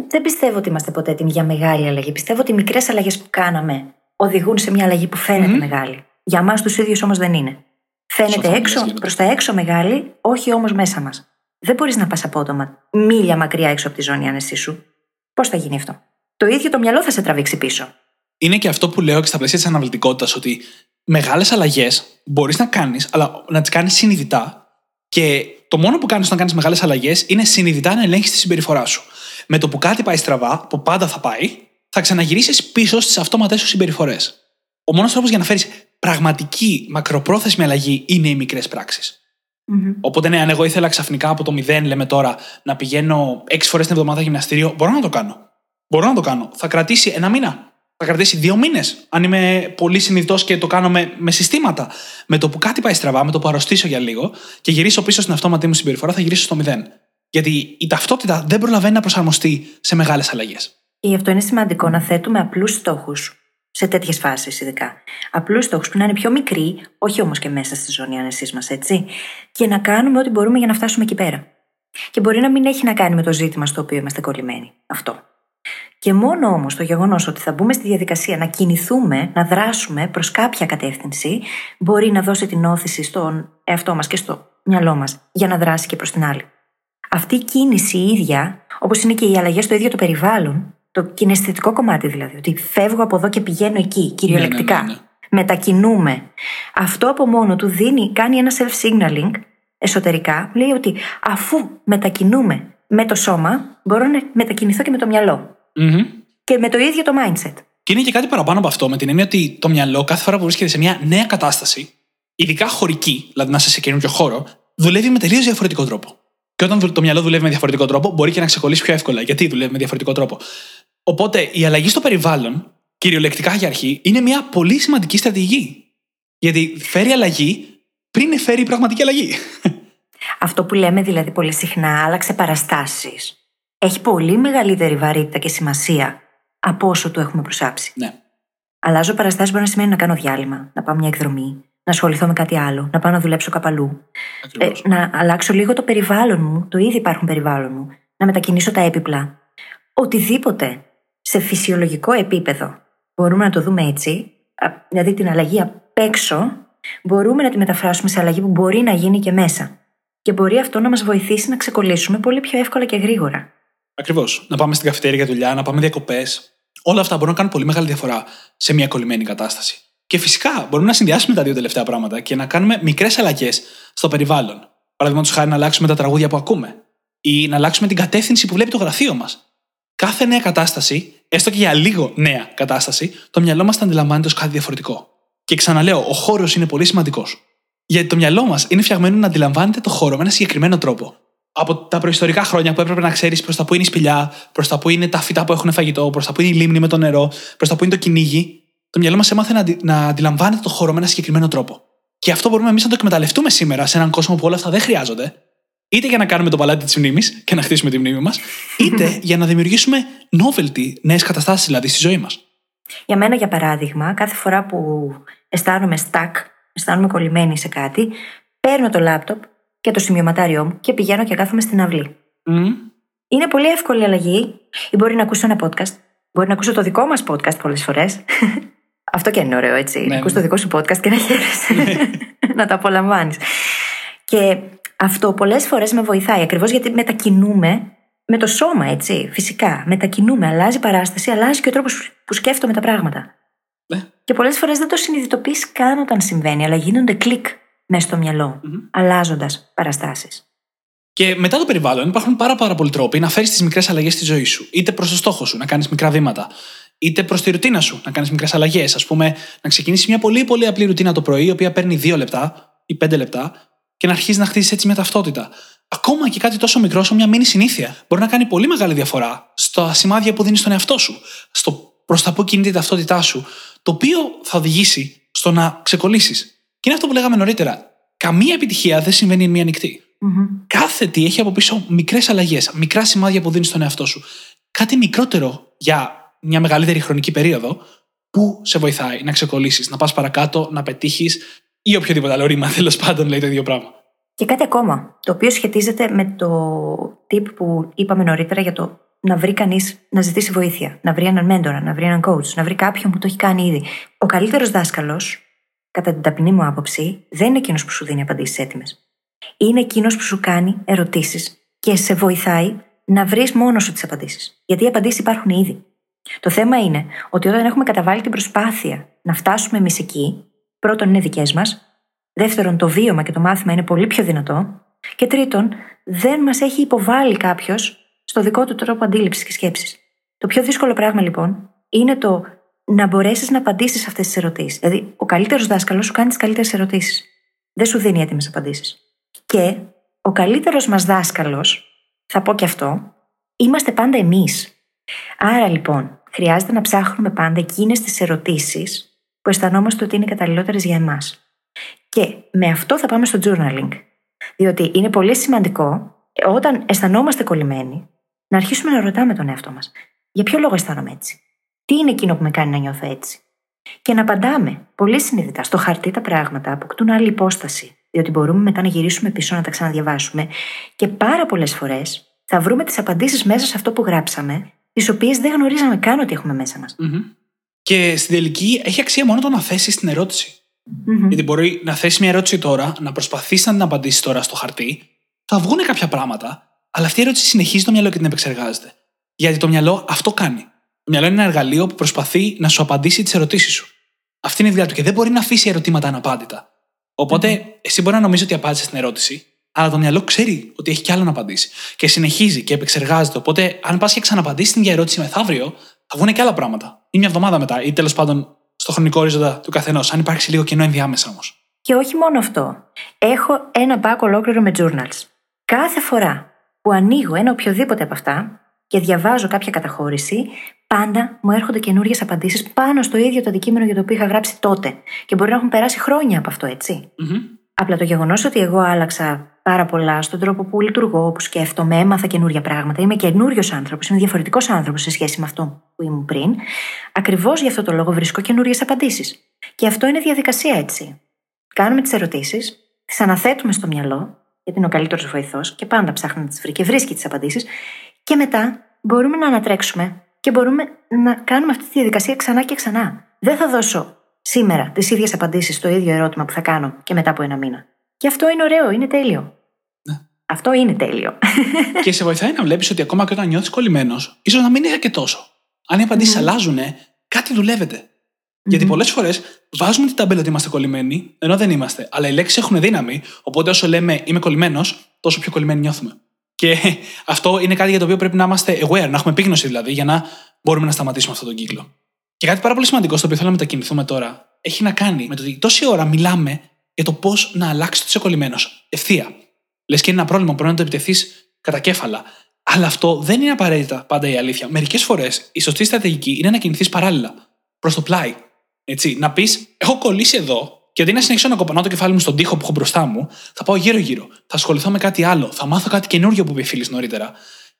Δεν πιστεύω ότι είμαστε ποτέ έτοιμοι για μεγάλη αλλαγή. Πιστεύω ότι οι μικρές αλλαγές που κάναμε οδηγούν σε μια αλλαγή που φαίνεται μεγάλη. Για εμά τους ίδιους όμως δεν είναι. Φαίνεται έξω, προς τα έξω μεγάλη, όχι όμως μέσα μας. Δεν μπορείς να πας απότομα μίλια μακριά έξω από τη ζώνη άνεσή σου. Πώς θα γίνει αυτό; Το ίδιο το μυαλό θα σε τραβήξει πίσω. Είναι και αυτό που λέω και στα πλαίσια της αναβλητικότητα, ότι μεγάλες αλλαγές μπορείς να κάνεις, αλλά να τις κάνεις συνειδητά. Και το μόνο που κάνεις όταν κάνεις μεγάλες αλλαγές είναι συνειδητά να ελέγχεις τη συμπεριφορά σου. Με το που κάτι πάει στραβά, που πάντα θα πάει, θα ξαναγυρίσεις πίσω στις αυτόματές σου συμπεριφορές. Ο μόνος τρόπος για να φέρεις πραγματική μακροπρόθεσμη αλλαγή είναι οι μικρές πράξεις. Mm-hmm. Οπότε, ναι, αν εγώ ήθελα ξαφνικά από το μηδέν, λέμε τώρα, να πηγαίνω έξι φορές την εβδομάδα γυμναστήριο, μπορώ να το κάνω. Μπορώ να το κάνω. Θα κρατήσει ένα μήνα. Θα κρατήσει δύο μήνες. Αν είμαι πολύ συνειδητός και το κάνω με, με συστήματα. Με το που κάτι πάει στραβά, με το που αρρωστήσω για λίγο και γυρίσω πίσω στην αυτόματη μου συμπεριφορά, θα γυρίσω στο μηδέν. Γιατί η ταυτότητα δεν προλαβαίνει να προσαρμοστεί σε μεγάλες αλλαγές. Και γι' αυτό είναι σημαντικό να θέτουμε απλούς στόχους σε τέτοιες φάσεις, ειδικά. Απλούς στόχους που να είναι πιο μικροί, όχι όμως και μέσα στη ζώνη άνεσής μας, έτσι. Και να κάνουμε ό,τι μπορούμε για να φτάσουμε εκεί πέρα. Και μπορεί να μην έχει να κάνει με το ζήτημα στο οποίο είμαστε κολλημένοι. Αυτό. Και μόνο όμως το γεγονός ότι θα μπούμε στη διαδικασία να κινηθούμε, να δράσουμε προς κάποια κατεύθυνση, μπορεί να δώσει την όθηση στον εαυτό μας και στο μυαλό μας για να δράσει και προς την άλλη. Αυτή η κίνηση η ίδια, όπως είναι και οι αλλαγές στο ίδιο το περιβάλλον, το κιναισθητικό κομμάτι δηλαδή, ότι φεύγω από εδώ και πηγαίνω εκεί, κυριολεκτικά. Ναι, ναι, ναι, ναι. Μετακινούμε. Αυτό από μόνο του δίνει, κάνει ένα self-signaling εσωτερικά, που λέει ότι αφού μετακινούμε με το σώμα, μπορώ να μετακινηθώ και με το μυαλο mm-hmm. Και με το ίδιο το mindset. Και είναι και κάτι παραπάνω από αυτό, με την έννοια ότι το μυαλό κάθε φορά που βρίσκεται σε μια νέα κατάσταση, ειδικά χωρική, δηλαδή να είσαι σε καινούριο χώρο, δουλεύει με τελείως διαφορετικό τρόπο. Και όταν το μυαλό δουλεύει με διαφορετικό τρόπο, μπορεί και να ξεκολλήσει πιο εύκολα. Γιατί δουλεύει με διαφορετικό τρόπο. Οπότε η αλλαγή στο περιβάλλον, κυριολεκτικά για αρχή, είναι μια πολύ σημαντική στρατηγική. Γιατί φέρει αλλαγή πριν φέρει πραγματική αλλαγή. Αυτό που λέμε δηλαδή πολύ συχνά, άλλαξε παραστάσεις. Έχει πολύ μεγαλύτερη βαρύτητα και σημασία από όσο του έχουμε προσάψει. Ναι. Αλλάζω παραστάσει μπορεί να σημαίνει να κάνω διάλειμμα, να πάω μια εκδρομή, να ασχοληθώ με κάτι άλλο, να πάω να δουλέψω κάπου αλλού. Ε, να αλλάξω λίγο το περιβάλλον μου, το ήδη υπάρχουν περιβάλλον μου, να μετακινήσω τα έπιπλα. Οτιδήποτε σε φυσιολογικό επίπεδο μπορούμε να το δούμε έτσι, δηλαδή την αλλαγή απ' έξω, μπορούμε να τη μεταφράσουμε σε αλλαγή που μπορεί να γίνει και μέσα. Και μπορεί αυτό να μας βοηθήσει να ξεκολλήσουμε πολύ πιο εύκολα και γρήγορα. Ακριβώς. Να πάμε στην καφετέρια για δουλειά, να πάμε διακοπές. Όλα αυτά μπορούν να κάνουν πολύ μεγάλη διαφορά σε μια κολλημένη κατάσταση. Και φυσικά μπορούμε να συνδυάσουμε τα δύο τελευταία πράγματα και να κάνουμε μικρές αλλαγές στο περιβάλλον. Παραδείγματος χάρη να αλλάξουμε τα τραγούδια που ακούμε ή να αλλάξουμε την κατεύθυνση που βλέπει το γραφείο μας. Κάθε νέα κατάσταση, έστω και για λίγο νέα κατάσταση, το μυαλό μας θα αντιλαμβάνεται ως κάτι διαφορετικό. Και ξαναλέω, ο χώρος είναι πολύ σημαντικός. Γιατί το μυαλό μας είναι φτιαγμένο να αντιλαμβάνεται το χώρο με ένα συγκεκριμένο τρόπο. Από τα προϊστορικά χρόνια που έπρεπε να ξέρεις προς τα που είναι η σπηλιά, προς τα που είναι τα φυτά που έχουν φαγητό, προς τα που είναι η λίμνη με το νερό, προς τα που είναι το κυνήγι, το μυαλό μας έμαθε να, αντι... να αντιλαμβάνεται το χώρο με ένα συγκεκριμένο τρόπο. Και αυτό μπορούμε εμείς να το εκμεταλλευτούμε σήμερα σε έναν κόσμο που όλα αυτά δεν χρειάζονται, είτε για να κάνουμε το παλάτι της μνήμης και να χτίσουμε τη μνήμη μας, είτε για να δημιουργήσουμε novelty, νέες καταστάσεις δηλαδή στη ζωή μας. Για μένα, για παράδειγμα, κάθε φορά που αισθάνομαι stuck, αισθάνομαι κολλημένη σε κάτι, παίρνω το λάπτοπ και το σημειωματάριό μου και πηγαίνω και κάθομαι στην αυλή. Είναι πολύ εύκολη αλλαγή. Ή μπορεί να ακούσω ένα podcast. Μπορεί να ακούσω το δικό μας podcast πολλές φορές. Αυτό και είναι ωραίο, έτσι. Ναι, να ακούς το ναι. δικό σου podcast και να χαίρεσαι. να το απολαμβάνεις. Και αυτό πολλές φορές με βοηθάει ακριβώς γιατί μετακινούμε με το σώμα, έτσι. Φυσικά. Μετακινούμε. Αλλάζει η παράσταση, αλλάζει και ο τρόπος που σκέφτομαι τα πράγματα. Ναι. Και πολλές φορές δεν το συνειδητοποιείς καν όταν συμβαίνει, αλλά γίνονται κλικ μέσα στο μυαλό, mm-hmm. αλλάζοντας παραστάσεις. Και μετά το περιβάλλον υπάρχουν πάρα, πάρα πολλοί τρόποι να φέρεις τις μικρές αλλαγές στη ζωή σου. Είτε προς το στόχο σου, να κάνεις μικρά βήματα, είτε προς τη ρουτίνα σου, να κάνεις μικρές αλλαγές. Α πούμε, να ξεκινήσεις μια πολύ, πολύ απλή ρουτίνα το πρωί, η οποία παίρνει 2 λεπτά ή 5 λεπτά, και να αρχίσεις να χτίσει έτσι μια ταυτότητα. Ακόμα και κάτι τόσο μικρό, όσο μια μήνυ συνήθεια, μπορεί να κάνει πολύ μεγάλη διαφορά στα σημάδια που δίνεις στον εαυτό σου, στο προς τα που κινείται η ταυτότητά σου, το οποίο θα οδηγήσει στο να ξεκολλήσεις. Και είναι αυτό που λέγαμε νωρίτερα. Καμία επιτυχία δεν συμβαίνει εν μία νυχτή. Μμμ. Κάθε τι έχει από πίσω μικρές αλλαγές, μικρά σημάδια που δίνεις στον εαυτό σου. Κάτι μικρότερο για μια μεγαλύτερη χρονική περίοδο που σε βοηθάει να ξεκολλήσεις, να πας παρακάτω, να πετύχεις ή οποιοδήποτε άλλο ρήμα τέλος πάντων λέει το ίδιο πράγμα. Και κάτι ακόμα, το οποίο σχετίζεται με το tip που είπαμε νωρίτερα για το να βρει κανείς να ζητήσει βοήθεια, να βρει έναν μέντορα, να βρει έναν coach, να βρει κάποιον που το έχει κάνει ήδη. Ο καλύτερος δάσκαλος, κατά την ταπεινή μου άποψη, δεν είναι εκείνος που σου δίνει απαντήσεις έτοιμες. Είναι εκείνος που σου κάνει ερωτήσεις και σε βοηθάει να βρεις μόνος σου τις απαντήσεις. Γιατί οι απαντήσεις υπάρχουν ήδη. Το θέμα είναι ότι όταν έχουμε καταβάλει την προσπάθεια να φτάσουμε εμείς εκεί, πρώτον είναι δικές μας, δεύτερον το βίωμα και το μάθημα είναι πολύ πιο δυνατό, και τρίτον δεν μας έχει υποβάλει κάποιος στο δικό του τρόπο αντίληψης και σκέψης. Το πιο δύσκολο πράγμα λοιπόν είναι το να μπορέσεις να απαντήσεις αυτές τις ερωτήσεις. Δηλαδή, ο καλύτερος δάσκαλος σου κάνει τις καλύτερες ερωτήσεις. Δεν σου δίνει έτοιμες απαντήσεις. Και ο καλύτερος μας δάσκαλος, θα πω και αυτό, είμαστε πάντα εμείς. Άρα λοιπόν, χρειάζεται να ψάχνουμε πάντα εκείνες τις ερωτήσεις που αισθανόμαστε ότι είναι καταλληλότερες για εμάς. Και με αυτό θα πάμε στο journaling. Διότι είναι πολύ σημαντικό ε, όταν αισθανόμαστε κολλημένοι να αρχίσουμε να ρωτάμε τον εαυτό μας. Για ποιο λόγο αισθάνομαι έτσι; Τι είναι εκείνο που με κάνει να νιώθω έτσι; Και να απαντάμε πολύ συνειδητά. Στο χαρτί τα πράγματα αποκτούν άλλη υπόσταση. Διότι μπορούμε μετά να γυρίσουμε πίσω να τα ξαναδιαβάσουμε. Και πάρα πολλές φορές θα βρούμε τις απαντήσεις μέσα σε αυτό που γράψαμε, τις οποίες δεν γνωρίζαμε καν ότι έχουμε μέσα μας. Και στην τελική έχει αξία μόνο το να θέσεις την ερώτηση. Γιατί μπορεί να θέσει μια ερώτηση τώρα, να προσπαθήσει να την απαντήσεις τώρα στο χαρτί, θα βγουν κάποια πράγματα, αλλά αυτή η ερώτηση συνεχίζει το μυαλό και την επεξεργάζεται. Γιατί το μυαλό αυτό κάνει. Το μυαλό είναι ένα εργαλείο που προσπαθεί να σου απαντήσει τις ερωτήσεις σου. Αυτή είναι η δουλειά του και δεν μπορεί να αφήσει ερωτήματα αναπάντητα. Οπότε, εσύ μπορεί να νομίζεις ότι απάντησες την ερώτηση, αλλά το μυαλό ξέρει ότι έχει κι άλλο να απαντήσει. Και συνεχίζει και επεξεργάζεται. Οπότε, αν πας και ξαναπαντήσεις την ίδια ερώτηση μεθαύριο, θα βγουν και άλλα πράγματα. Ή μια εβδομάδα μετά, ή τέλος πάντων στο χρονικό ορίζοντα του καθενός, αν υπάρξει λίγο κενό ενδιάμεσα όμως. Και όχι μόνο αυτό. Έχω ένα μπακ ολόκληρο με journals. Κάθε φορά που ανοίγω ένα οποιοδήποτε από αυτά και διαβάζω κάποια καταχώρηση, πάντα μου έρχονται καινούριες απαντήσεις πάνω στο ίδιο το αντικείμενο για το οποίο είχα γράψει τότε. Και μπορεί να έχουν περάσει χρόνια από αυτό, έτσι. Απλά το γεγονός ότι εγώ άλλαξα πάρα πολλά στον τρόπο που λειτουργώ, που σκέφτομαι, έμαθα καινούργια πράγματα, είμαι καινούριος άνθρωπος, είμαι διαφορετικός άνθρωπος σε σχέση με αυτό που ήμουν πριν, ακριβώς γι' αυτό το λόγο βρίσκω καινούριες απαντήσεις. Και αυτό είναι διαδικασία έτσι. Κάνουμε τις ερωτήσεις, τις αναθέτουμε στο μυαλό, γιατί είναι ο καλύτερος βοηθός και πάντα ψάχνει να τις βρει και βρίσκει τις απαντήσεις, και μετά μπορούμε να ανατρέξουμε και μπορούμε να κάνουμε αυτή τη διαδικασία ξανά και ξανά. Δεν θα δώσω σήμερα τις ίδιες απαντήσεις στο ίδιο ερώτημα που θα κάνω και μετά από ένα μήνα. Και αυτό είναι ωραίο, είναι τέλειο. Ναι. Αυτό είναι τέλειο. και σε βοηθάει να βλέπεις ότι ακόμα και όταν νιώθεις κολλημένος, ίσως να μην είναι και τόσο. Αν οι απαντήσεις αλλάζουν, κάτι δουλεύεται. Γιατί πολλές φορές βάζουμε την ταμπέλα ότι είμαστε κολλημένοι, ενώ δεν είμαστε. Αλλά οι λέξεις έχουν δύναμη, οπότε όσο λέμε είμαι κολλημένος, τόσο πιο κολλημένοι νιώθουμε. Και αυτό είναι κάτι για το οποίο πρέπει να είμαστε aware, να έχουμε επίγνωση δηλαδή, για να μπορούμε να σταματήσουμε αυτόν τον κύκλο. Και κάτι πάρα πολύ σημαντικό στο οποίο θέλω να μετακινηθούμε τώρα έχει να κάνει με το ότι τόση ώρα μιλάμε για το πώς να αλλάξει το είσαι κολλημένο. Ευθεία. Λες και είναι ένα πρόβλημα, μπορεί να το επιτεθείς κατά κέφαλα. Αλλά αυτό δεν είναι απαραίτητα πάντα η αλήθεια. Μερικές φορές η σωστή στρατηγική είναι να κινηθείς παράλληλα προς το πλάι. Έτσι, να πεις, έχω κολλήσει εδώ και αντί να συνεχίσω να κοπανάω το κεφάλι μου στον τοίχο που έχω μπροστά μου, θα πάω γύρω-γύρω. Θα ασχοληθώ με κάτι άλλο. Θα μάθω κάτι καινούριο που είπε φίλη νωρίτερα.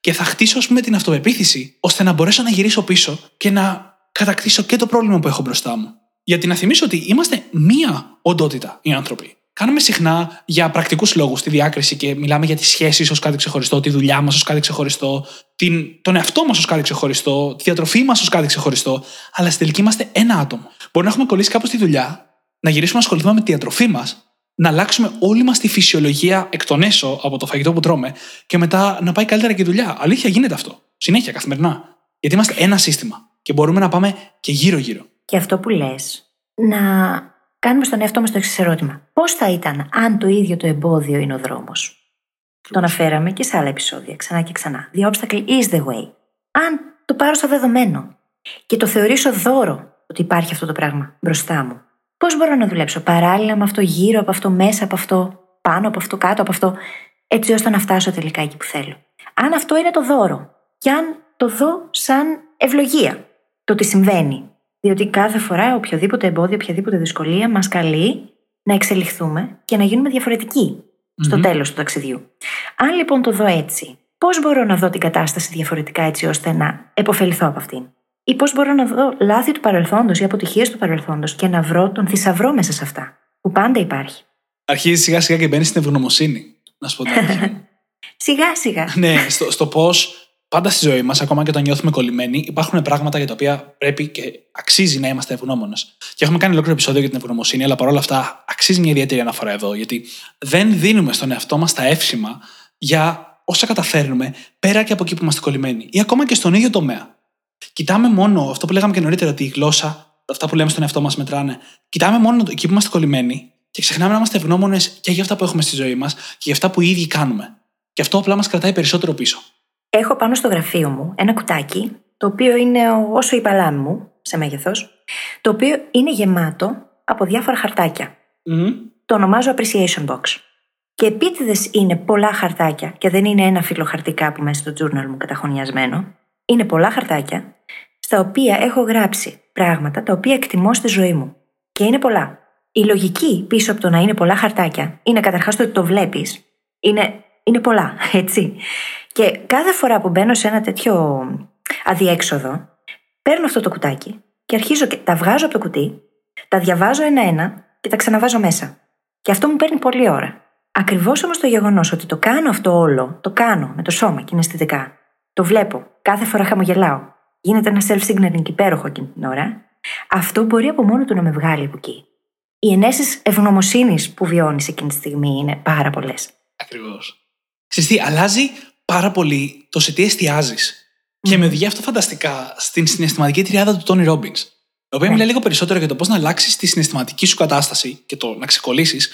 Και θα χτίσω, ας πούμε, την αυτοπεποίθηση, ώστε να μπορέσω να γυρίσω πίσω και να κατακτήσω και το πρόβλημα που έχω μπροστά μου. Γιατί να θυμίσω ότι είμαστε μία οντότητα οι άνθρωποι. Κάνουμε συχνά για πρακτικούς λόγους τη διάκριση και μιλάμε για τις σχέσεις ως κάτι ξεχωριστό, τη δουλειά μας ως κάτι ξεχωριστό, την, τον εαυτό μας ως κάτι ξεχωριστό, τη διατροφή μας ως κάτι ξεχωριστό. Αλλά στην τελική είμαστε ένα άτομο. Μπορεί να έχουμε κολλήσει κάπως τη δουλειά, να γυρίσουμε να ασχοληθούμε με τη διατροφή μας, να αλλάξουμε όλη μας τη φυσιολογία εκ των έσω από το φαγητό που τρώμε και μετά να πάει καλύτερα και η δουλειά. Αλήθεια γίνεται αυτό. Συνέχεια, καθημερινά. Γιατί είμαστε ένα σύστημα και μπορούμε να πάμε και γύρω-γύρω. Και αυτό που λες, να κάνουμε στον εαυτό μας το εξής ερώτημα. Πώς θα ήταν αν το ίδιο το εμπόδιο είναι ο δρόμος; Το αναφέραμε και σε άλλα επεισόδια, ξανά και ξανά. The obstacle is the way. Αν το πάρω στο δεδομένο και το θεωρήσω δώρο ότι υπάρχει αυτό το πράγμα μπροστά μου, πώς μπορώ να δουλέψω παράλληλα με αυτό, γύρω από αυτό, μέσα από αυτό, πάνω από αυτό, κάτω από αυτό. έτσι ώστε να φτάσω τελικά εκεί που θέλω. Αν αυτό είναι το δώρο, και αν το δω σαν ευλογία, το τι συμβαίνει. Διότι κάθε φορά οποιοδήποτε εμπόδιο, οποιαδήποτε δυσκολία μας καλεί να εξελιχθούμε και να γίνουμε διαφορετικοί στο Μμμ. τέλος του ταξιδιού. Αν λοιπόν το δω έτσι, πώς μπορώ να δω την κατάσταση διαφορετικά έτσι ώστε να επωφεληθώ από αυτήν; Ή πώς μπορώ να δω λάθη του παρελθόντος ή αποτυχίες του παρελθόντος και να βρω τον θησαυρό μέσα σε αυτά, που πάντα υπάρχει. Αρχίζει σιγά σιγά και μπαίνει στην ευγνωμοσύνη. Να σου πω την αλήθεια μου. Σιγά σιγά. ναι, στο, στο πώς πάντα στη ζωή μας, ακόμα και όταν νιώθουμε κολλημένοι, υπάρχουν πράγματα για τα οποία πρέπει και αξίζει να είμαστε ευγνώμονες. Και έχουμε κάνει ολόκληρο επεισόδιο για την ευγνωμοσύνη, αλλά παρόλα αυτά αξίζει μια ιδιαίτερη αναφορά εδώ, γιατί δεν δίνουμε στον εαυτό μας τα εύσημα για όσα καταφέρνουμε πέρα και από εκεί που είμαστε κολλημένοι, ή ακόμα και στον ίδιο τομέα. Κοιτάμε μόνο αυτό που λέγαμε και νωρίτερα, ότι η γλώσσα, αυτά που λέμε στον εαυτό μας μετράνε. Κοιτάμε μόνο εκεί που είμαστε κολλημένοι και ξεχνάμε να είμαστε ευγνώμονες και για αυτά που έχουμε στη ζωή μας και για αυτά που οι ίδιοι κάνουμε. Και αυτό απλά μας κρατάει περισσότερο πίσω. Έχω πάνω στο γραφείο μου ένα κουτάκι, το οποίο είναι ο- όσο η παλάμη μου, σε μέγεθος, το οποίο είναι γεμάτο από διάφορα χαρτάκια. Μμμ. Το ονομάζω appreciation box. Και επίτηδες είναι πολλά χαρτάκια, και δεν είναι ένα φύλλο χαρτί κάπου μέσα στο journal μου καταχωνιασμένο. Είναι πολλά χαρτάκια, στα οποία έχω γράψει πράγματα τα οποία εκτιμώ στη ζωή μου. Και είναι πολλά. Η λογική πίσω από το να είναι πολλά χαρτάκια είναι καταρχάς το ότι το βλέπεις. Είναι, είναι πολλά, έτσι. Και κάθε φορά που μπαίνω σε ένα τέτοιο αδιέξοδο, παίρνω αυτό το κουτάκι και αρχίζω και τα βγάζω από το κουτί, τα διαβάζω ένα-ένα και τα ξαναβάζω μέσα. Και αυτό μου παίρνει πολλή ώρα. Ακριβώς όμως το γεγονός ότι το κάνω αυτό όλο, το κάνω με το σώμα και είναι αισθητικά, το βλέπω, κάθε φορά χαμογελάω, γίνεται ένα self-signaling υπέροχο εκείνη την ώρα, αυτό μπορεί από μόνο του να με βγάλει από εκεί. Οι ενέσεις ευγνωμοσύνης που βιώνεις εκείνη τη στιγμή είναι πάρα πολλές. Ακριβώς. Ξέρεις τι, αλλάζει πάρα πολύ το σε τι εστιάζεις. Και με οδηγεί αυτό φανταστικά στην συναισθηματική τριάδα του Τόνι Ρόμπιν. Η οποία Ναι. μιλάει λίγο περισσότερο για το πώς να αλλάξεις τη συναισθηματική σου κατάσταση και το να ξεκολλήσεις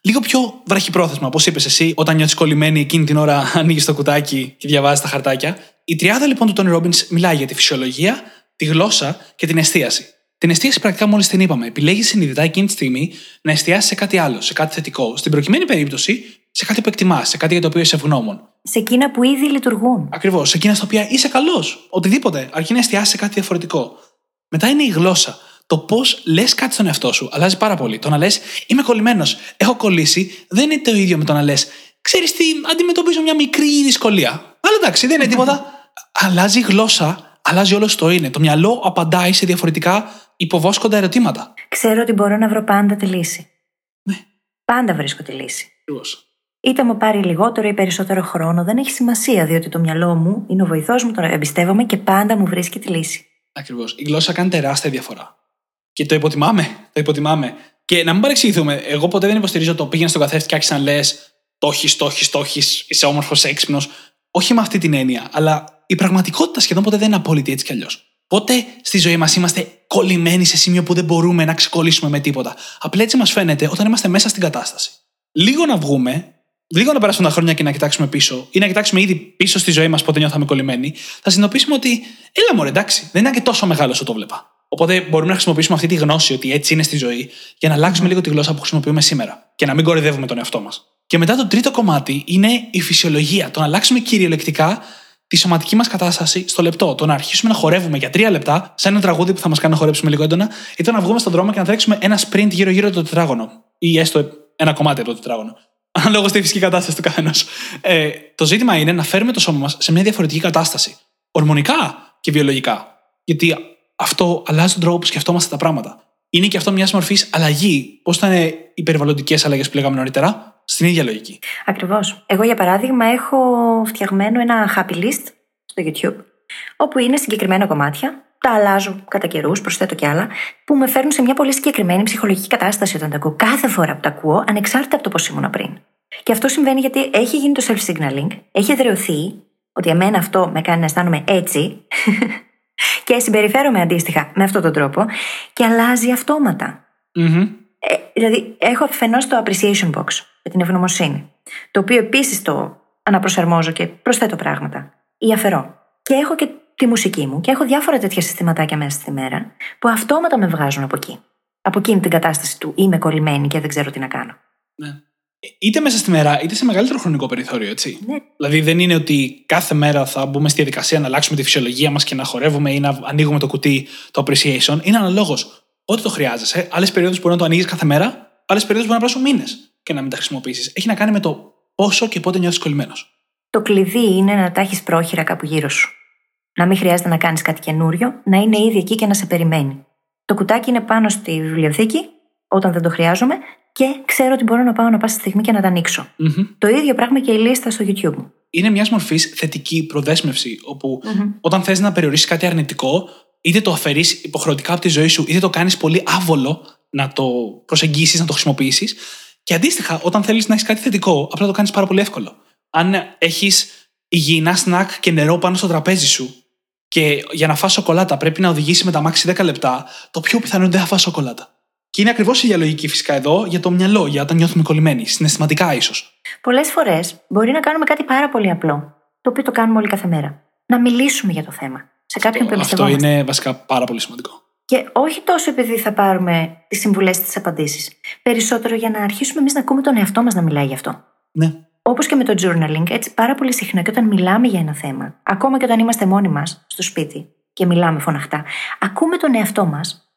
λίγο πιο βραχυπρόθεσμα. Όπως είπες εσύ, όταν νιώθεις κολλημένη εκείνη την ώρα, ανοίγεις το κουτάκι και διαβάζεις τα χαρτάκια. Η τριάδα λοιπόν του Τόνι Ρόμπιν μιλάει για τη φυσιολογία, τη γλώσσα και την εστίαση. Την εστίαση πρακτικά μόλις την είπαμε. Επιλέγει συνειδητά εκείνη τη στιγμή να εστιάσει σε κάτι άλλο, σε κάτι θετικό. Στην προκειμένη περίπτωση, σε κάτι που εκτιμάς, σε κάτι για το οποίο είσαι ευγνώμων. Σε εκείνα που ήδη λειτουργούν. Ακριβώς. Σε εκείνα στα οποία είσαι καλός. Οτιδήποτε. Αρκεί να εστιάσεις σε κάτι διαφορετικό. Μετά είναι η γλώσσα. Το πώς λες κάτι στον εαυτό σου αλλάζει πάρα πολύ. Το να λες Είμαι κολλημένος, έχω κολλήσει, δεν είναι το ίδιο με το να λες Ξέρεις τι, αντιμετωπίζω μια μικρή δυσκολία. Αλλά εντάξει, δεν είναι τίποτα. αλλάζει η γλώσσα, αλλάζει όλο το είναι. Το μυαλό απαντάει σε διαφορετικά υποβόσκοντα ερωτήματα. Ξέρω ότι μπορώ να βρω πάντα τη λύση. Ναι. Πάντα βρίσκω τη λύση. Ακριβώς. Είτε μου πάρει λιγότερο ή περισσότερο χρόνο, δεν έχει σημασία, διότι το μυαλό μου είναι ο βοηθός μου, τον εμπιστεύομαι και πάντα μου βρίσκει τη λύση. Ακριβώς. Η γλώσσα κάνει τεράστια διαφορά. Και το υποτιμάμε. Το υποτιμάμε. Και να μην παρεξηγηθούμε, εγώ ποτέ δεν υποστηρίζω το πήγαινε στον καθρέφτη και άρχισε να λες Το έχεις, το έχεις, το έχεις, είσαι όμορφος, έξυπνος. Όχι με αυτή την έννοια, αλλά η πραγματικότητα σχεδόν ποτέ δεν είναι απόλυτη έτσι κι αλλιώς. Πότε στη ζωή μας είμαστε κολλημένοι σε σημείο που δεν μπορούμε να ξεκολλήσουμε με τίποτα. Απλά έτσι μας φαίνεται όταν είμαστε μέσα στην κατάσταση. Λίγο να βγούμε, λίγο να περάσουν τα χρόνια και να κοιτάξουμε πίσω, ή να κοιτάξουμε ήδη πίσω στη ζωή μας πότε νιώθαμε κολλημένοι, θα συνειδητοποιήσουμε ότι, έλα μωρέ, εντάξει, δεν είναι και τόσο μεγάλο όσο το βλέπα. Οπότε μπορούμε να χρησιμοποιήσουμε αυτή τη γνώση ότι έτσι είναι στη ζωή για να αλλάξουμε λίγο τη γλώσσα που χρησιμοποιούμε σήμερα και να μην κορυδεύουμε τον εαυτό μας. Και μετά το τρίτο κομμάτι είναι η φυσιολογία. Το να αλλάξουμε κυριολεκτικά τη σωματική μας κατάσταση στο λεπτό. Το να αρχίσουμε να χορεύουμε για τρία λεπτά, σαν ένα τραγούδι που θα μας κάνει να χορέψουμε λίγο έντονα, ή το να βγούμε στον δρόμο και να τρέξουμε ένα sprint γύρω-γύρω το τετράγωνο. Ή έστω ένα κομμάτι από το τετράγωνο. Ανάλογα στη φυσική κατάσταση του καθενός. Ε, το ζήτημα είναι να φέρουμε το σώμα μας σε μια διαφορετική κατάσταση. Ορμονικά και βιολογικά. Γιατί αυτό αλλάζει τον τρόπο που σκεφτόμαστε τα πράγματα. Είναι και αυτό μιας μορφής αλλαγή. Πώς ήταν οι περιβαλλοντικές αλλαγές που λέγαμε νωρίτερα, στην ίδια λογική. Ακριβώς. Εγώ, για παράδειγμα, έχω φτιαγμένο ένα happy list στο YouTube, όπου είναι συγκεκριμένα κομμάτια. Τα αλλάζω κατά καιρούς, προσθέτω κι άλλα, που με φέρνουν σε μια πολύ συγκεκριμένη ψυχολογική κατάσταση όταν τα ακούω. Κάθε φορά που τα ακούω, ανεξάρτητα από το πώς ήμουν πριν. Και αυτό συμβαίνει γιατί έχει γίνει το self-signaling, έχει εδρεωθεί ότι εμένα αυτό με κάνει να αισθάνομαι έτσι και συμπεριφέρομαι αντίστοιχα με αυτόν τον τρόπο και αλλάζει αυτόματα. Mm-hmm. Ε, δηλαδή, έχω αφενός το appreciation box με την ευγνωμοσύνη, το οποίο επίσης το αναπροσαρμόζω και προσθέτω πράγματα. Ή αφαιρώ. Και έχω και τη μουσική μου και έχω διάφορα τέτοια συστηματάκια μέσα στη μέρα που αυτόματα με βγάζουν από εκεί. Από εκείνη την κατάσταση του είμαι κολλημένη και δεν ξέρω τι να κάνω. Ναι. Είτε μέσα στη μέρα, είτε σε μεγαλύτερο χρονικό περιθώριο, έτσι. Ναι. Δηλαδή δεν είναι ότι κάθε μέρα θα μπούμε στη διαδικασία να αλλάξουμε τη φυσιολογία μας και να χορεύουμε ή να ανοίγουμε το κουτί το appreciation. Είναι αναλόγως. Ό,τι το χρειάζεσαι. Άλλες περιόδους μπορεί να το ανοίγεις κάθε μέρα, άλλες περιόδους μπορεί να περάσουν μήνες και να μην τα χρησιμοποιήσεις. Έχει να κάνει με το πόσο και πότε νιώθεις κολλημένος. Το κλειδί είναι να τα έχεις πρόχειρα κάπου γύρω σου. Να μην χρειάζεται να κάνεις κάτι καινούριο, να είναι ήδη εκεί και να σε περιμένει. Το κουτάκι είναι πάνω στη βιβλιοθήκη, όταν δεν το χρειάζομαι, και ξέρω ότι μπορώ να πάω να πάω στη στιγμή και να τα ανοίξω. Το ίδιο πράγμα και η λίστα στο YouTube μου. Είναι μιας μορφής θετική προδέσμευση, όπου όταν θες να περιορίσεις κάτι αρνητικό, είτε το αφαιρείς υποχρεωτικά από τη ζωή σου, είτε το κάνεις πολύ άβολο να το προσεγγίσεις, να το χρησιμοποιήσεις. Και αντίστοιχα, όταν θέλεις να έχεις κάτι θετικό, απλά το κάνεις πάρα πολύ εύκολο. Αν έχεις υγιεινά σνακ και νερό πάνω στο τραπέζι σου, και για να φας σοκολάτα πρέπει να οδηγήσει με τα μάξι 10 λεπτά, το πιο πιθανό είναι ότι δεν θα φας σοκολάτα. Και είναι ακριβώς η διαλογική φυσικά εδώ για το μυαλό, για όταν νιώθουμε κολλημένοι, συναισθηματικά ίσως. Πολλές φορές μπορεί να κάνουμε κάτι πάρα πολύ απλό, το οποίο το κάνουμε όλοι κάθε μέρα. Να μιλήσουμε για το θέμα. Σε κάποιον που Αυτό εμπιστευόμαστε. είναι βασικά πάρα πολύ σημαντικό. Και όχι τόσο επειδή θα πάρουμε τις συμβουλές τις απαντήσεις. Περισσότερο για να αρχίσουμε εμείς να ακούμε τον εαυτό μας να μιλάει γι' αυτό. Ναι. Όπως και με το journaling, έτσι πάρα πολύ συχνά και όταν μιλάμε για ένα θέμα, ακόμα και όταν είμαστε μόνοι μας στο σπίτι και μιλάμε φωναχτά, ακούμε τον εαυτό μας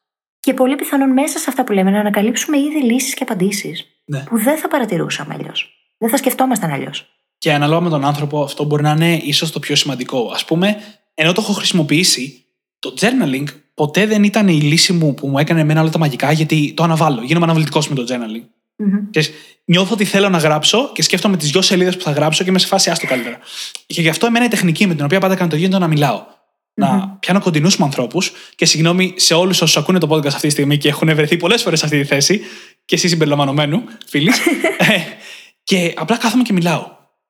και πολύ πιθανόν μέσα σε αυτά που λέμε να ανακαλύψουμε ήδη λύσεις και απαντήσεις Ναι. που δεν θα παρατηρούσαμε αλλιώς. Δεν θα σκεφτόμασταν αλλιώς. Και ανάλογα με τον άνθρωπο, αυτό μπορεί να είναι ίσως το πιο σημαντικό. Α πούμε, ενώ το έχω χρησιμοποιήσει, το journaling ποτέ δεν ήταν η λύση μου που μου έκανε εμένα όλα τα μαγικά, γιατί το αναβάλω. Γίνομαι αναβλητικό με το journaling. Και νιώθω ότι θέλω να γράψω και σκέφτομαι τις δυο σελίδες που θα γράψω και είμαι σε φάση άστο καλύτερα. Και γι' αυτό εμένα η τεχνική με την οποία πάντα κάνω το γίνεται να μιλάω. Να πιάνω κοντινούς μου ανθρώπους και συγγνώμη σε όλους όσους ακούνε το podcast αυτή τη στιγμή και έχουν βρεθεί πολλές φορές σε αυτή τη θέση, και εσείς συμπεριλαμβανομένου, φίλοι. Ε, και απλά κάθομαι και μιλάω.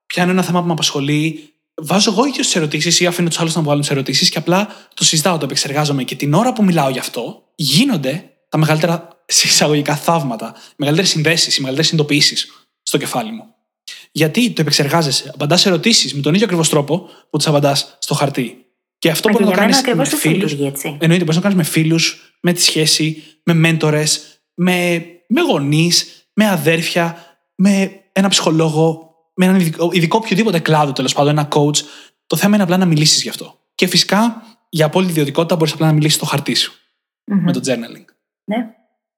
Πιάνω ένα θέμα που με απασχολεί, βάζω εγώ ίδιος τις ερωτήσεις ή αφήνω τους άλλους να βγάλουν τις ερωτήσεις και απλά το συζητάω, το επεξεργάζομαι. Και την ώρα που μιλάω γι' αυτό, γίνονται τα μεγαλύτερα συσσαγωγικά θαύματα, οι μεγαλύτερες συνδέσεις, οι μεγαλύτερες συνειδητοποιήσεις στο κεφάλι μου. Γιατί το επεξεργάζεσαι, απαντάς ερωτήσεις με τον ίδιο ακριβώς τρόπο που τις απαντάς στο χαρτί. Και αυτό Μα μπορεί και να το για κάνεις μένα με ακριβώς έτσι φίλους. λειτουργεί, έτσι. Εννοείται, μπορείς να το κάνεις με φίλους, με τη σχέση, με μέντορες, με, με γονείς, με αδέρφια, με ένα ψυχολόγο, με έναν ειδικό, ειδικό οποιοδήποτε κλάδο τέλος πάντων, ένα coach. Το θέμα είναι απλά να μιλήσεις γι' αυτό. Και φυσικά για απόλυτη ιδιωτικότητα μπορείς απλά να μιλήσεις στο χαρτί σου Μμμ. με το journaling. Ναι.